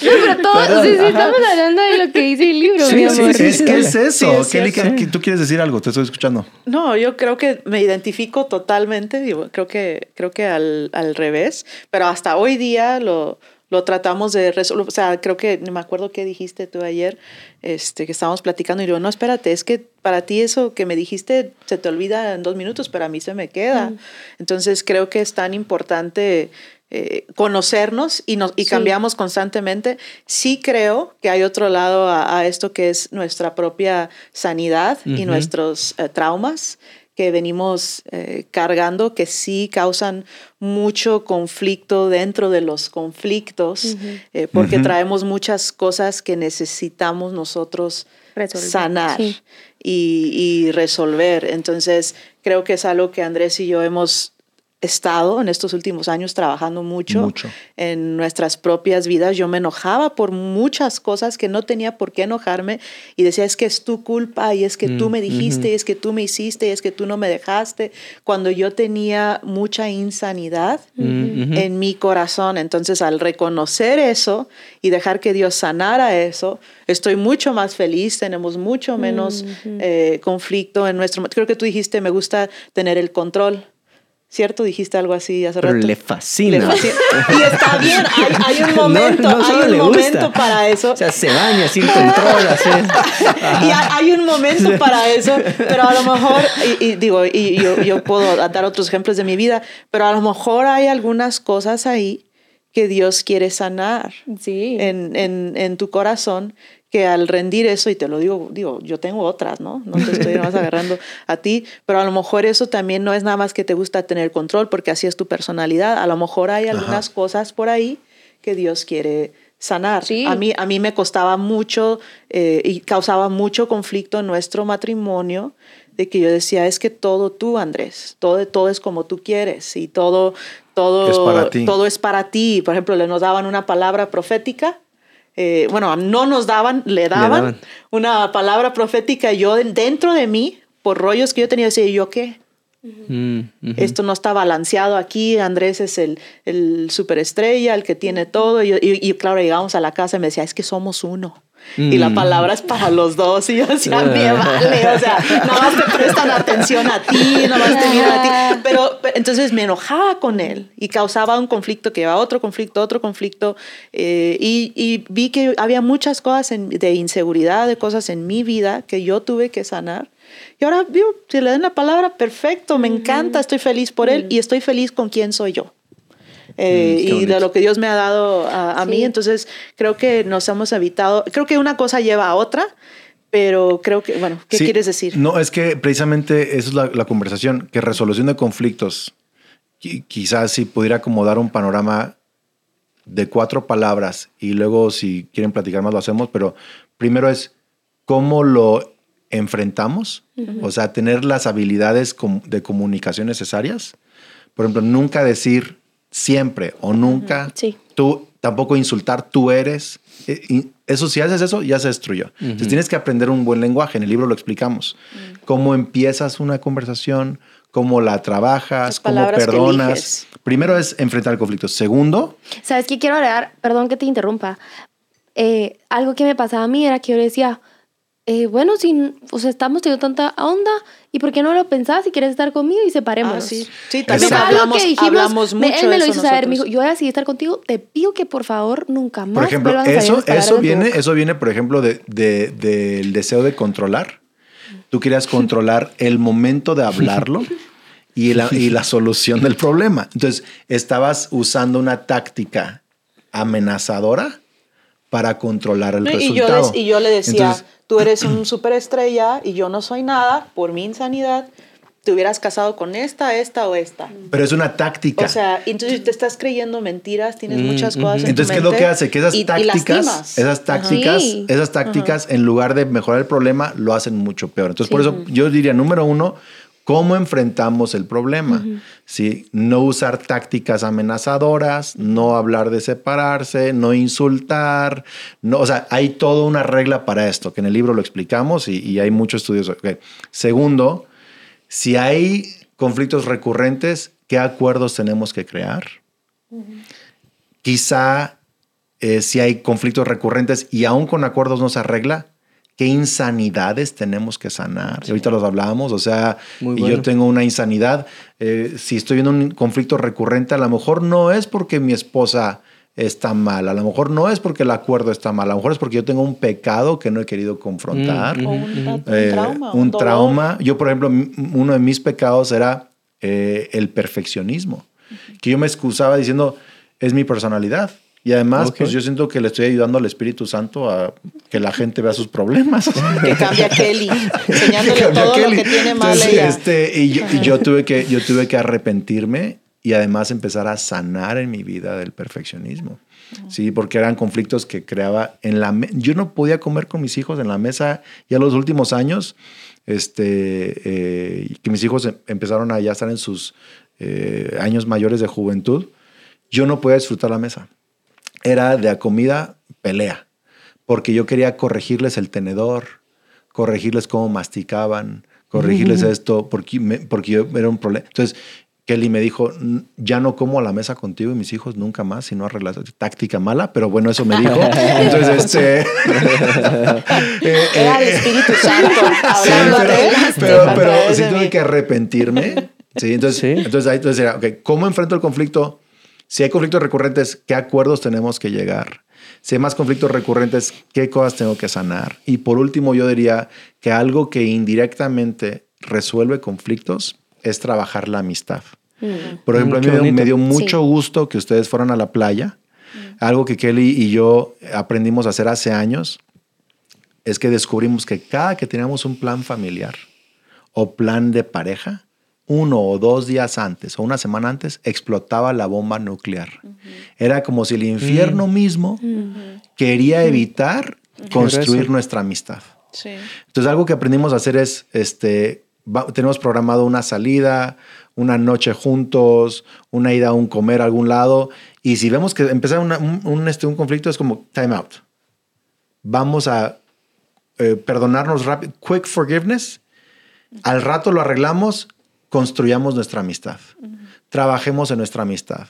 pero todo, Perdón, sí, sí, estamos hablando de lo que dice el libro, Sí, mi sí, amor. sí, es que es eso. es Kelly, que tú quieres decir algo, te estoy escuchando. No, yo creo que me identifico totalmente, digo, creo que, creo que al, al revés, pero hasta hoy día lo, lo tratamos de resolver, o sea, creo que, no me acuerdo qué dijiste tú ayer, este, que estábamos platicando y digo, no, espérate, es que para ti eso que me dijiste se te olvida en dos minutos, pero a mí se me queda. Entonces creo que es tan importante eh, conocernos y, nos, y Sí. cambiamos constantemente. Sí creo que hay otro lado a, a esto que es nuestra propia sanidad y nuestros eh, traumas que venimos eh, cargando, que sí causan mucho conflicto dentro de los conflictos, eh, porque traemos muchas cosas que necesitamos nosotros Resolver, sanar sí. y, y resolver. Entonces, creo que es algo que Andrés y yo hemos estado en estos últimos años trabajando mucho, Mucho. en nuestras propias vidas. Yo me enojaba por muchas cosas que no tenía por qué enojarme y decía, es que es tu culpa y es que tú Mm, me dijiste, y es que tú me hiciste, y es que tú no me dejaste, cuando yo tenía mucha insanidad Mm, en mi corazón. Entonces, al reconocer eso y dejar que Dios sanara eso, estoy mucho más feliz, tenemos mucho menos eh, conflicto en nuestro... Creo que tú dijiste, me gusta tener el control. ¿Cierto? Dijiste algo así hace Pero rato. le fascina. Le fascina. Y está bien, hay, hay un No, momento, no solo hay un le momento gusta. para eso. O sea, se baña sin control. así. y hay, hay un momento para eso, pero a lo mejor, y, y digo, y yo, yo puedo dar otros ejemplos de mi vida, pero a lo mejor hay algunas cosas ahí que Dios quiere sanar Sí. en, en, en tu corazón que al rendir eso, y te lo digo, digo, yo tengo otras, ¿no? No te estoy más agarrando a ti, pero a lo mejor eso también no es nada más que te gusta tener control, porque así es tu personalidad. A lo mejor hay algunas cosas por ahí que Dios quiere sanar. Sí. A, mí, a mí me costaba mucho eh, y causaba mucho conflicto en nuestro matrimonio de que yo decía, es que todo tú, Andrés, todo, todo es como tú quieres y todo, todo, Es para ti. todo es para ti. Por ejemplo, le nos daban una palabra profética. Eh, bueno, no nos daban, le daban, daban. una palabra profética. y Yo dentro de mí, por rollos que yo tenía, decía, ¿y yo qué? Mm. Esto no está balanceado aquí. Andrés es el, el superestrella, el que tiene todo. Y, y- y claro, llegamos a la casa y me decía, es que somos uno. Y la Mm. palabra es para los dos. Y yo decía, me vale. O sea, nada más te prestan atención a ti, nada más te miran a ti. Pero, pero entonces me enojaba con él y causaba un conflicto que llevaba a otro conflicto, otro conflicto. eh, y, y vi que había muchas cosas en- de inseguridad, de cosas en mi vida que yo tuve que sanar. Y ahora, digo, si le dan la palabra, perfecto, me encanta, estoy feliz por él y estoy feliz con quién soy yo. Eh, Mm, y de lo que Dios me ha dado a, a Sí. mí. Entonces, creo que nos hemos evitado. Creo que una cosa lleva a otra, pero creo que, bueno, ¿qué Sí, quieres decir? No, es que precisamente esa es la, la conversación, que resolución de conflictos, qui- quizás si pudiera acomodar un panorama de cuatro palabras y luego si quieren platicar más lo hacemos, pero primero es cómo lo enfrentamos, o sea, tener las habilidades de comunicación necesarias. Por ejemplo, nunca decir siempre o nunca, Sí. tú tampoco insultar, tú eres. Eh, Eso, si haces eso, ya se destruyó. Entonces tienes que aprender un buen lenguaje. En el libro lo explicamos. Cómo empiezas una conversación, cómo la trabajas, cómo perdonas. Primero es enfrentar el conflicto. Segundo, ¿Sabes qué quiero agregar? Perdón que te interrumpa. Eh, algo que me pasaba a mí era que yo decía, eh, bueno, si o sea, estamos teniendo tanta onda, ¿y por qué no lo pensás si quieres estar conmigo y separémonos? Ah, sí. Sí, también hablamos, que dijimos, hablamos me- mucho él me de lo hizo saber, me dijo, yo voy a decidir estar contigo, te pido que por favor nunca más por ejemplo, vuelvas a salir eso, eso, de viene, boca". eso viene, por ejemplo, de, de- del deseo de controlar. Tú querías controlar el momento de hablarlo y la, y la solución del problema. Entonces, estabas usando una táctica amenazadora para controlar el y, yo resultado. les- y yo le decía, Entonces, tú eres un superestrella y yo no soy nada por mi insanidad. Te hubieras casado con esta, esta o esta. pero es una táctica. O sea, entonces te estás creyendo mentiras, tienes muchas cosas. en tu Entonces, ¿qué es lo mente que hace? Que esas y- y tácticas, lastimas. esas tácticas, Sí. esas tácticas, en lugar de mejorar el problema, lo hacen mucho peor. Entonces, por eso yo diría, número uno, ¿cómo enfrentamos el problema? ¿Sí? No usar tácticas amenazadoras, no hablar de separarse, no insultar. No, o sea, hay toda una regla para esto, que en el libro lo explicamos y, y hay muchos estudios. Segundo, si hay conflictos recurrentes, ¿qué acuerdos tenemos que crear? Quizá eh, si hay conflictos recurrentes y aún con acuerdos no se arregla, ¿qué insanidades tenemos que sanar? Y ahorita los hablábamos, o sea, y yo tengo una insanidad. eh, si estoy viendo un conflicto recurrente, a lo mejor no es porque mi esposa está mal, a lo mejor no es porque el acuerdo está mal, a lo mejor es porque yo tengo un pecado que no he querido confrontar. Mm, un, un Eh, trauma. un dolor. trauma. Yo, por ejemplo, uno de mis pecados era eh, el perfeccionismo, que yo me excusaba diciendo, es mi personalidad. Y además, pues yo siento que le estoy ayudando al Espíritu Santo a que la gente vea sus problemas. Que cambia a Kelly, enseñándole cambia todo Kelly. lo que tiene mal Entonces, ella. este, y, yo, y yo tuve que, yo tuve que arrepentirme y además empezar a sanar en mi vida del perfeccionismo. Sí, porque eran conflictos que creaba en la yo no podía comer con mis hijos en la mesa ya los últimos años este eh, que mis hijos em- empezaron a ya estar en sus eh, años mayores de juventud yo no podía disfrutar la mesa era de a comida pelea porque yo quería corregirles el tenedor corregirles cómo masticaban corregirles esto porque me- porque yo era un problema entonces Kelly me dijo, "N- ya no como a la mesa contigo y mis hijos nunca más, si no arreglas táctica mala, pero bueno, eso me dijo. Entonces, este... eh, Era el eh, Espíritu Santo Sí, pero, pero, pero sí tuve que arrepentirme. Sí, entonces, Sí. entonces ahí entonces era, ok, ¿cómo enfrento el conflicto? Si hay conflictos recurrentes, ¿qué acuerdos tenemos que llegar? Si hay más conflictos recurrentes, ¿qué cosas tengo que sanar? Y por último, yo diría que algo que indirectamente resuelve conflictos es trabajar la amistad. Por ejemplo, Mm, a mí me, bonito. me dio mucho Sí. gusto que ustedes fueran a la playa. Algo que Kelly y yo aprendimos a hacer hace años es que descubrimos que cada que teníamos un plan familiar o plan de pareja, uno o dos días antes o una semana antes explotaba la bomba nuclear. Era como si el infierno mismo quería evitar construir nuestra amistad. Sí. Entonces, algo que aprendimos a hacer es, este, va- tenemos programado una salida, una noche juntos, una ida a un comer a algún lado, y si vemos que empezar una- un, un, este, un conflicto es como time out. Vamos a eh, perdonarnos rápido, quick forgiveness. Al rato lo arreglamos construyamos nuestra amistad. Trabajemos en nuestra amistad.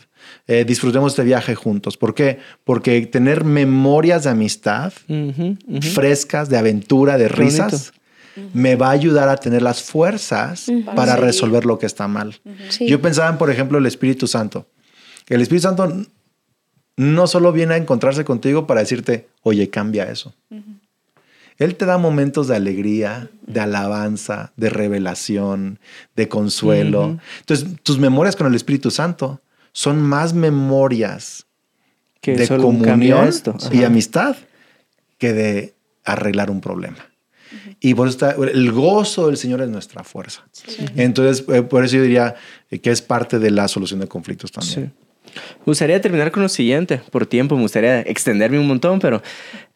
Eh, disfrutemos este viaje juntos. ¿Por qué? Porque tener memorias de amistad frescas, de aventura, de Qué bonito. risas, me va a ayudar a tener las fuerzas para resolver lo que está mal. Sí. Yo pensaba en, por ejemplo, el Espíritu Santo. El Espíritu Santo no solo viene a encontrarse contigo para decirte, oye, cambia eso. Él te da momentos de alegría, de alabanza, de revelación, de consuelo. Entonces, tus memorias con el Espíritu Santo son más memorias Que de comunión esto. y amistad que de arreglar un problema. Y por eso está, el gozo del Señor es nuestra fuerza. Entonces, eh, por eso yo diría eh, que es parte de la solución de conflictos Sí. Me gustaría terminar con lo siguiente. Por tiempo me gustaría extenderme un montón, pero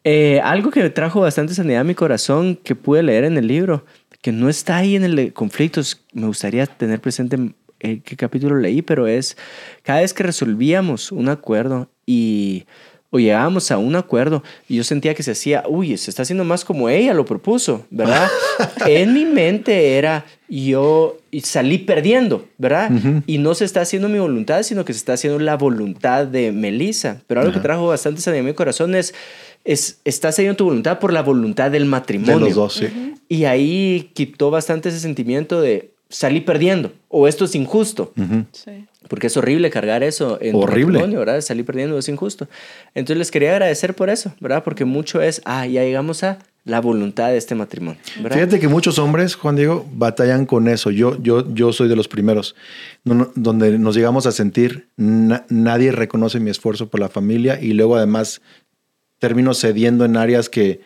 eh, algo que trajo bastante sanidad a mi corazón que pude leer en el libro, que no está ahí en el de conflictos, me gustaría tener presente eh, qué capítulo leí, pero es cada vez que resolvíamos un acuerdo y o llegábamos a un acuerdo y yo sentía que se hacía, uy, se está haciendo más como ella lo propuso, ¿verdad? en mi mente era yo y salí perdiendo, ¿verdad? Y no se está haciendo mi voluntad, sino que se está haciendo la voluntad de Melissa. Pero algo que trajo bastante sanidad a mi corazón es, es estás haciendo tu voluntad por la voluntad del matrimonio. De los dos, sí. Y ahí quitó bastante ese sentimiento de salí perdiendo o esto es injusto. Sí. Porque es horrible cargar eso en tu Horrible. matrimonio, ¿verdad? Salir perdiendo es injusto. Entonces les quería agradecer por eso, ¿verdad? Porque mucho es, ah, ya llegamos a la voluntad de este matrimonio, ¿verdad? Fíjate que muchos hombres, Juan Diego, batallan con eso. Yo, yo, yo soy de los primeros, no- no- donde nos llegamos a sentir, "Na- nadie reconoce mi esfuerzo por la familia y luego además termino cediendo en áreas que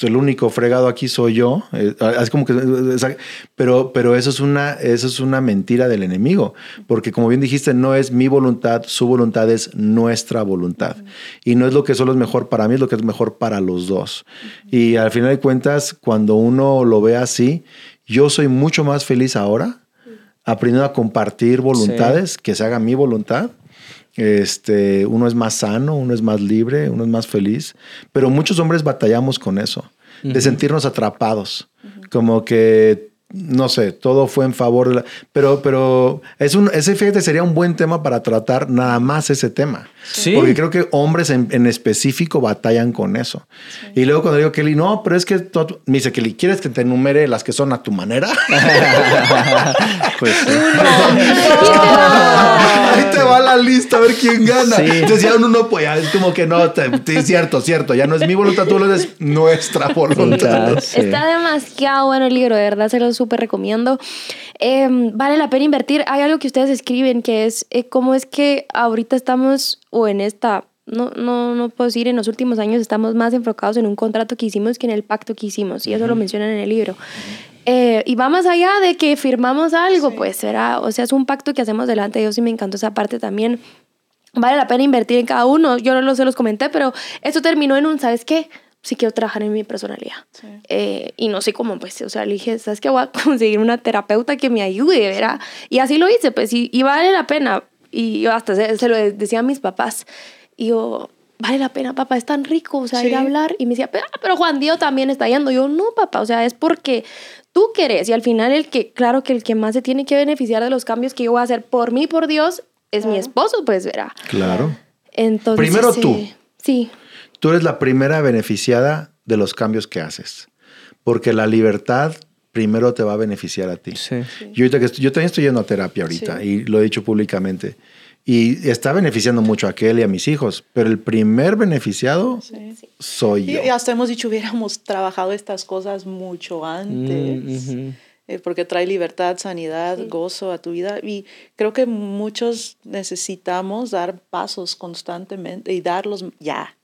el único fregado aquí soy yo. Eh, es como que, sea, pero, pero eso es una, eso es una mentira del enemigo, porque como bien dijiste, no es mi voluntad, su voluntad es nuestra voluntad. Y no es lo que solo es mejor para mí, es lo que es mejor para los dos. Y al final de cuentas, cuando uno lo ve así, yo soy mucho más feliz ahora, aprendiendo a compartir voluntades, que se haga mi voluntad. Este, uno es más sano, uno es más libre, uno es más feliz, pero muchos hombres batallamos con eso, de sentirnos atrapados, como que no sé, todo fue en favor de la, pero pero es un ese fíjate sería un buen tema para tratar nada más ese tema. Sí. Porque creo que hombres en, en específico batallan con eso. Y luego cuando digo Kelly, no, pero es que me dice Kelly, ¿quieres que te enumere las que son a tu manera? pues sí. Ahí te va la lista a ver quién gana. Sí. Entonces ya uno no, pues ya es como que no, te- te- es cierto, cierto, ya no es mi voluntad, tú lo es nuestra voluntad. Sí. Está demasiado bueno el libro, de verdad se lo súper recomiendo. Eh, vale la pena invertir. Hay algo que ustedes escriben que es eh, cómo es que ahorita estamos o en esta, no, no, no puedo decir, en los últimos años estamos más enfocados en un contrato que hicimos que en el pacto que hicimos y eso lo mencionan en el libro. Eh, y va más allá de que firmamos algo, pues será, o sea, es un pacto que hacemos delante de Dios y me encantó esa parte también. Vale la pena invertir en cada uno. Yo no lo se los comenté, pero esto terminó en un, ¿sabes qué? Sí quiero trabajar en mi personalidad. Eh, y no sé cómo, pues, o sea, le dije, ¿sabes qué? Voy a conseguir una terapeuta que me ayude, ¿verdad? Y así lo hice, pues, y, y vale la pena. Y yo hasta se, se lo decía a mis papás. Y yo, vale la pena, papá, es tan rico, o sea, ir a Sí. hablar. Y me decía, pero, pero Juan Diego también está yendo. Yo, no, papá, o sea, es porque tú querés. Y al final, el que, claro que el que más se tiene que beneficiar de los cambios que yo voy a hacer por mí, por Dios, es mi esposo, pues, verá. Claro. Entonces, Primero sí. tú. Sí. Tú eres la primera beneficiada de los cambios que haces, porque la libertad primero te va a beneficiar a ti. Sí. Yo, ahorita que estoy- yo también estoy yendo a terapia ahorita Sí. y lo he dicho públicamente. Y está beneficiando mucho a aquel y a mis hijos, pero el primer beneficiado Sí. soy yo. y hasta hemos dicho, hubiéramos trabajado estas cosas mucho antes. Mm, eh, porque trae libertad, sanidad, gozo a tu vida. Y creo que muchos necesitamos dar pasos constantemente y darlos ya.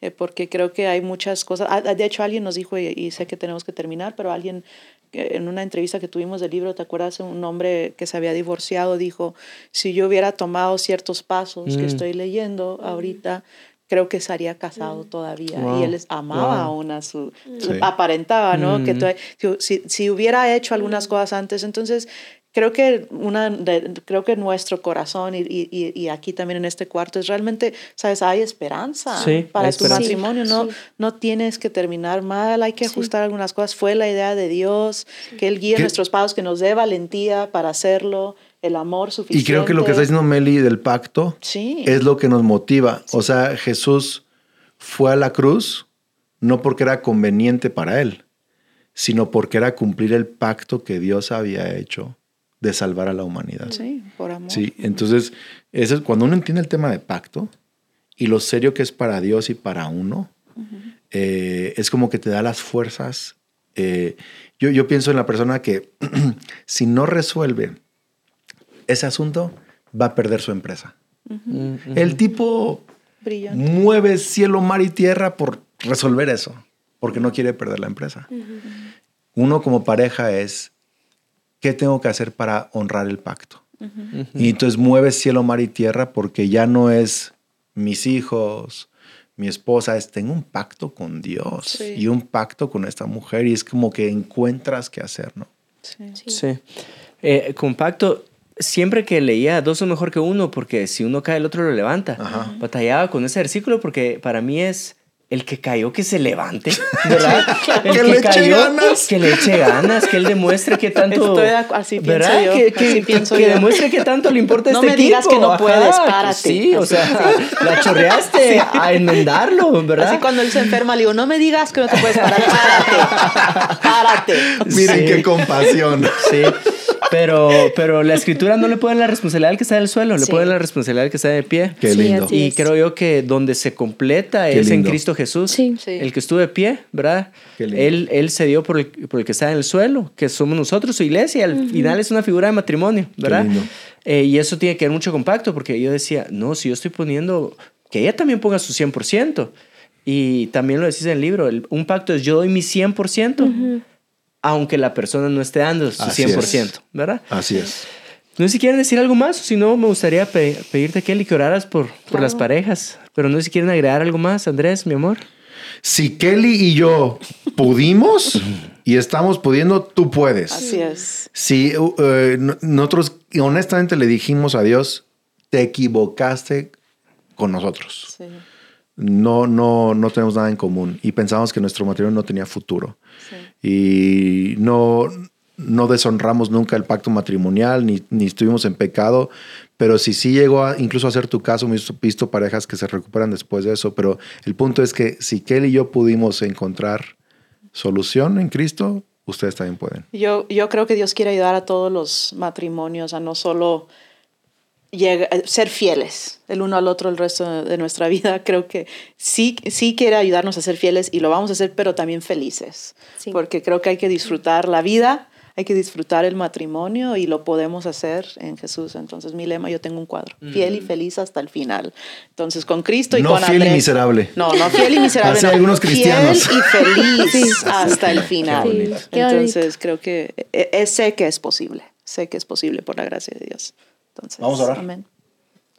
Eh, porque creo que hay muchas cosas. Ah, De hecho, alguien nos dijo, y, y sé que tenemos que terminar, pero alguien eh, en una entrevista que tuvimos del libro, ¿te acuerdas? Un hombre que se había divorciado dijo, si yo hubiera tomado ciertos pasos que Mm. estoy leyendo ahorita, creo que estaría casado todavía. Wow. Y él amaba Wow. aún a su, su- Sí. aparentaba, ¿no? Que Mm. to- si, si hubiera hecho algunas cosas antes, entonces creo que una de- creo que nuestro corazón y, y- y aquí también en este cuarto es realmente sabes hay esperanza Sí, para hay tu esperanza. matrimonio no Sí. no tienes que terminar mal hay que ajustar algunas cosas fue la idea de Dios que él guíe ¿Qué? nuestros pasos que nos dé valentía para hacerlo el amor Y suficiente creo que lo que está diciendo Meli del pacto sí es lo que nos motiva. O sea, Jesús fue a la cruz no porque era conveniente para él, sino porque era cumplir el pacto que Dios había hecho de salvar a la humanidad. sí por amor Sí, entonces, eso es, cuando uno entiende el tema de pacto y lo serio que es para Dios y para uno, eh, es como que te da las fuerzas. Eh, yo, yo pienso en la persona que si no resuelve ese asunto, va a perder su empresa. El tipo brillante mueve cielo, mar y tierra por resolver eso, porque no quiere perder la empresa. Uno como pareja es, ¿qué tengo que hacer para honrar el pacto? Y entonces mueve cielo, mar y tierra porque ya no es mis hijos, mi esposa, es tengo un pacto con Dios Sí. y un pacto con esta mujer y es como que encuentras qué hacer, ¿no? sí. Sí. Eh, compacto, siempre que leía dos son mejor que uno, porque si uno cae, el otro lo levanta. Ajá. Batallaba con ese versículo porque para mí es el que cayó que se levante, ¿verdad? El Que le eche ganas. Que le eche ganas, que él demuestre que tanto. Estoy así pienso ¿verdad? yo, Que, que- así pienso que yo. demuestre que tanto le importa No este me digas que no Ajá, puedes, párate. Sí, o sea, la chorreaste a enmendarlo, ¿verdad? Así cuando él se enferma, le digo, no me digas que no te puedes parar, párate, párate. Miren Sí. qué compasión. Sí, pero, pero la escritura no le pone la responsabilidad al que está en el suelo, le Sí. pone la responsabilidad al que está de pie. Qué Sí, lindo. así Y es. creo yo que donde se completa Qué es en lindo. Cristo Jesús. Sí. Sí. El que estuvo de pie, ¿verdad? Qué lindo. Él, él se dio por el, por el que está en el suelo, que somos nosotros, su iglesia. Al final es una figura de matrimonio, ¿verdad? lindo. Eh, y eso tiene que ver mucho compacto, porque yo decía, no, si yo estoy poniendo, que ella también ponga su 100%. Y también lo decís en el libro, el- un pacto es yo doy mi 100%, aunque la persona no esté dando su Así 100%, es. ¿verdad? Así es. No sé si quieren decir algo más, o si no, me gustaría pe- pedirte, Kelly, que oraras por, por las parejas. Pero no sé si quieren agregar algo más, Andrés, mi amor. Si Kelly y yo pudimos y estamos pudiendo, tú puedes. Así es. Si uh, eh, no- nosotros honestamente le dijimos a Dios, te equivocaste con nosotros. Sí, No, no, no tenemos nada en común y pensamos que nuestro matrimonio no tenía futuro. sí. Y no, no deshonramos nunca el pacto matrimonial ni, ni estuvimos en pecado. Pero si sí llegó a, incluso a ser tu caso, hemos visto parejas que se recuperan después de eso. Pero el punto es que si Kelly y yo pudimos encontrar solución en Cristo, ustedes también pueden. Yo, yo creo que Dios quiere ayudar a todos los matrimonios a no solo llega- eh, ser fieles el uno al otro el resto de nuestra vida. Creo que sí, sí quiere ayudarnos a ser fieles y lo vamos a hacer, pero también felices. Sí. Porque creo que hay que disfrutar la vida, hay que disfrutar el matrimonio y lo podemos hacer en Jesús. Entonces mi lema, yo tengo un cuadro, fiel y feliz hasta el final. Entonces con Cristo y No con fiel y Andrés. miserable. No, no fiel y miserable. Así no. algunos cristianos. Fiel y feliz Sí. hasta el final. Sí. Entonces creo que eh, eh, sé que es posible, sé que es posible por la gracia de Dios. Entonces, Vamos a orar. Amén.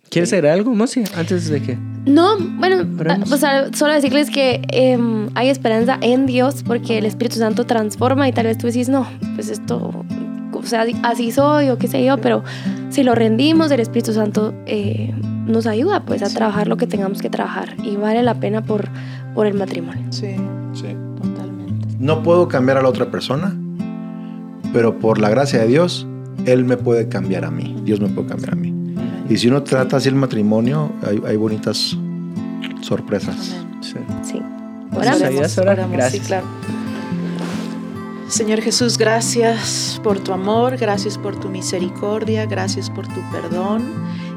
¿Quieres agregar algo, Mosi? Antes de que... No, bueno, o sea, solo decirles que em, hay esperanza en Dios porque el Espíritu Santo transforma y tal vez tú decís, no, pues esto, o sea, así soy o qué sé yo, pero si lo rendimos, el Espíritu Santo eh, nos ayuda pues a trabajar lo que tengamos que trabajar y vale la pena por, por el matrimonio. Sí, totalmente. No puedo cambiar a la otra persona, pero por la gracia de Dios, Él me puede cambiar a mí. Dios me puede cambiar a mí. Y si uno trata así el matrimonio, hay, hay bonitas sorpresas. Sí. Sí. Oramos, Gracias. sí, claro. Señor Jesús, gracias por tu amor, gracias por tu misericordia, gracias por tu perdón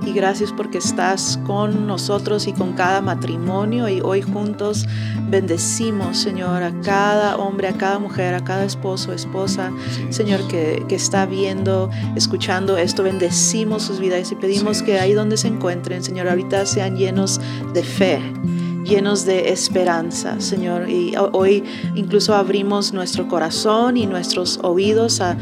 y gracias porque estás con nosotros y con cada matrimonio. Y hoy juntos bendecimos, Señor, a cada hombre, a cada mujer, a cada esposo, esposa, Señor, que, que está viendo, escuchando esto, bendecimos sus vidas y pedimos Sí. que ahí donde se encuentren, Señor, ahorita sean llenos de fe, llenos de esperanza, Señor. Y ho- hoy incluso abrimos nuestro corazón y nuestros oídos a,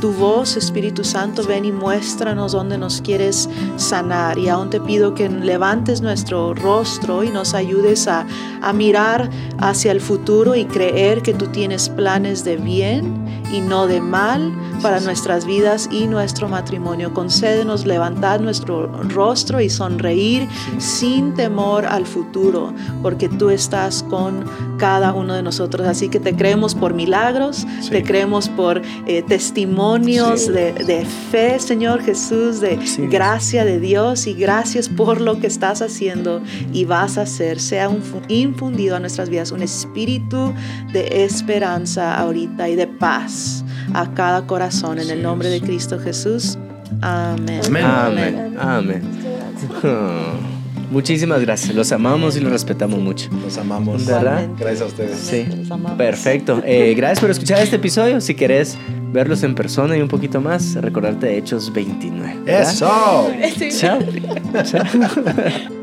tu voz, Espíritu Santo. Ven y muéstranos dónde nos quieres sanar. Y aún te pido que levantes nuestro rostro y nos ayudes a mirar hacia el futuro y creer que tú tienes planes de bien y no de mal para nuestras vidas y nuestro matrimonio. Concédenos levantar nuestro rostro y sonreír sin temor al futuro, porque tú estás con cada uno de nosotros. Así que te creemos por milagros, Sí. te creemos por eh, testimonios Sí. de, de fe, Señor Jesús, de Sí. gracia de Dios y gracias por lo que estás haciendo y vas a hacer. Sea un fu- infundido a nuestras vidas un espíritu de esperanza ahorita y de paz a cada corazón en el nombre de Cristo Jesús. Amén. Amén. Amén. Amén. Muchísimas gracias. Los amamos y los respetamos mucho. Los amamos. ¿Verdad? Gracias a ustedes. Sí. Los amamos. Perfecto. Eh, gracias por escuchar este episodio. Si querés verlos en persona y un poquito más, recordarte de Hechos 29. ¿verdad? Eso. Chao. Chao.